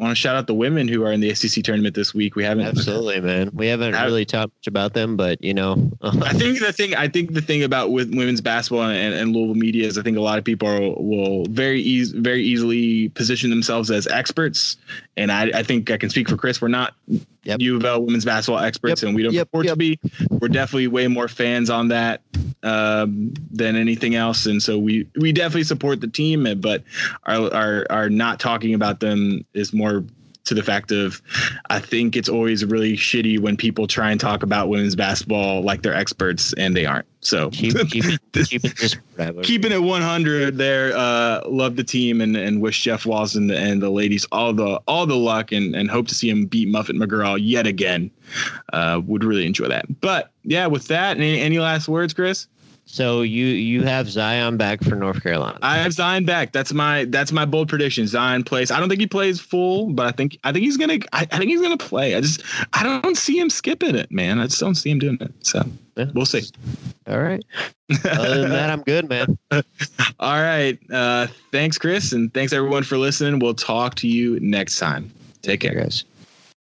want to shout out the women who are in the ACC tournament this week. We haven't Absolutely, man. We haven't I- really talked much about them, but you know, *laughs* I think the thing I think the thing about with women's basketball and, and Louisville media is I think a lot of people are, will very eas- very easily position themselves as experts, and I, I think I can speak for Chris. We're not Yep. U of L women's basketball experts, Yep, and we don't yep, purport yep. to be. We're definitely way more fans on that um, than anything else, and so we we definitely support the team, but our our our not talking about them is more to the fact of I think it's always really shitty when people try and talk about women's basketball like they're experts and they aren't. So keep *laughs* keep it, keep it keeping it 100 there. Uh, love the team and, and wish Jeff Walz and the, and the ladies all the all the luck and, and hope to see him beat Muffet McGraw yet again. Uh, would really enjoy that. But yeah, with that, any, any last words, Chris? So you you have Zion back for North Carolina. I have Zion back. That's my that's my bold prediction. Zion plays. I don't think he plays full, but I think I think he's gonna I, I think he's gonna play. I just I don't see him skipping it, man. I just don't see him doing it. So Yeah. we'll see. All right. Other than that, I'm good, man. *laughs* All right. Uh, thanks, Chris, and thanks everyone for listening. We'll talk to you next time. Take care. guys.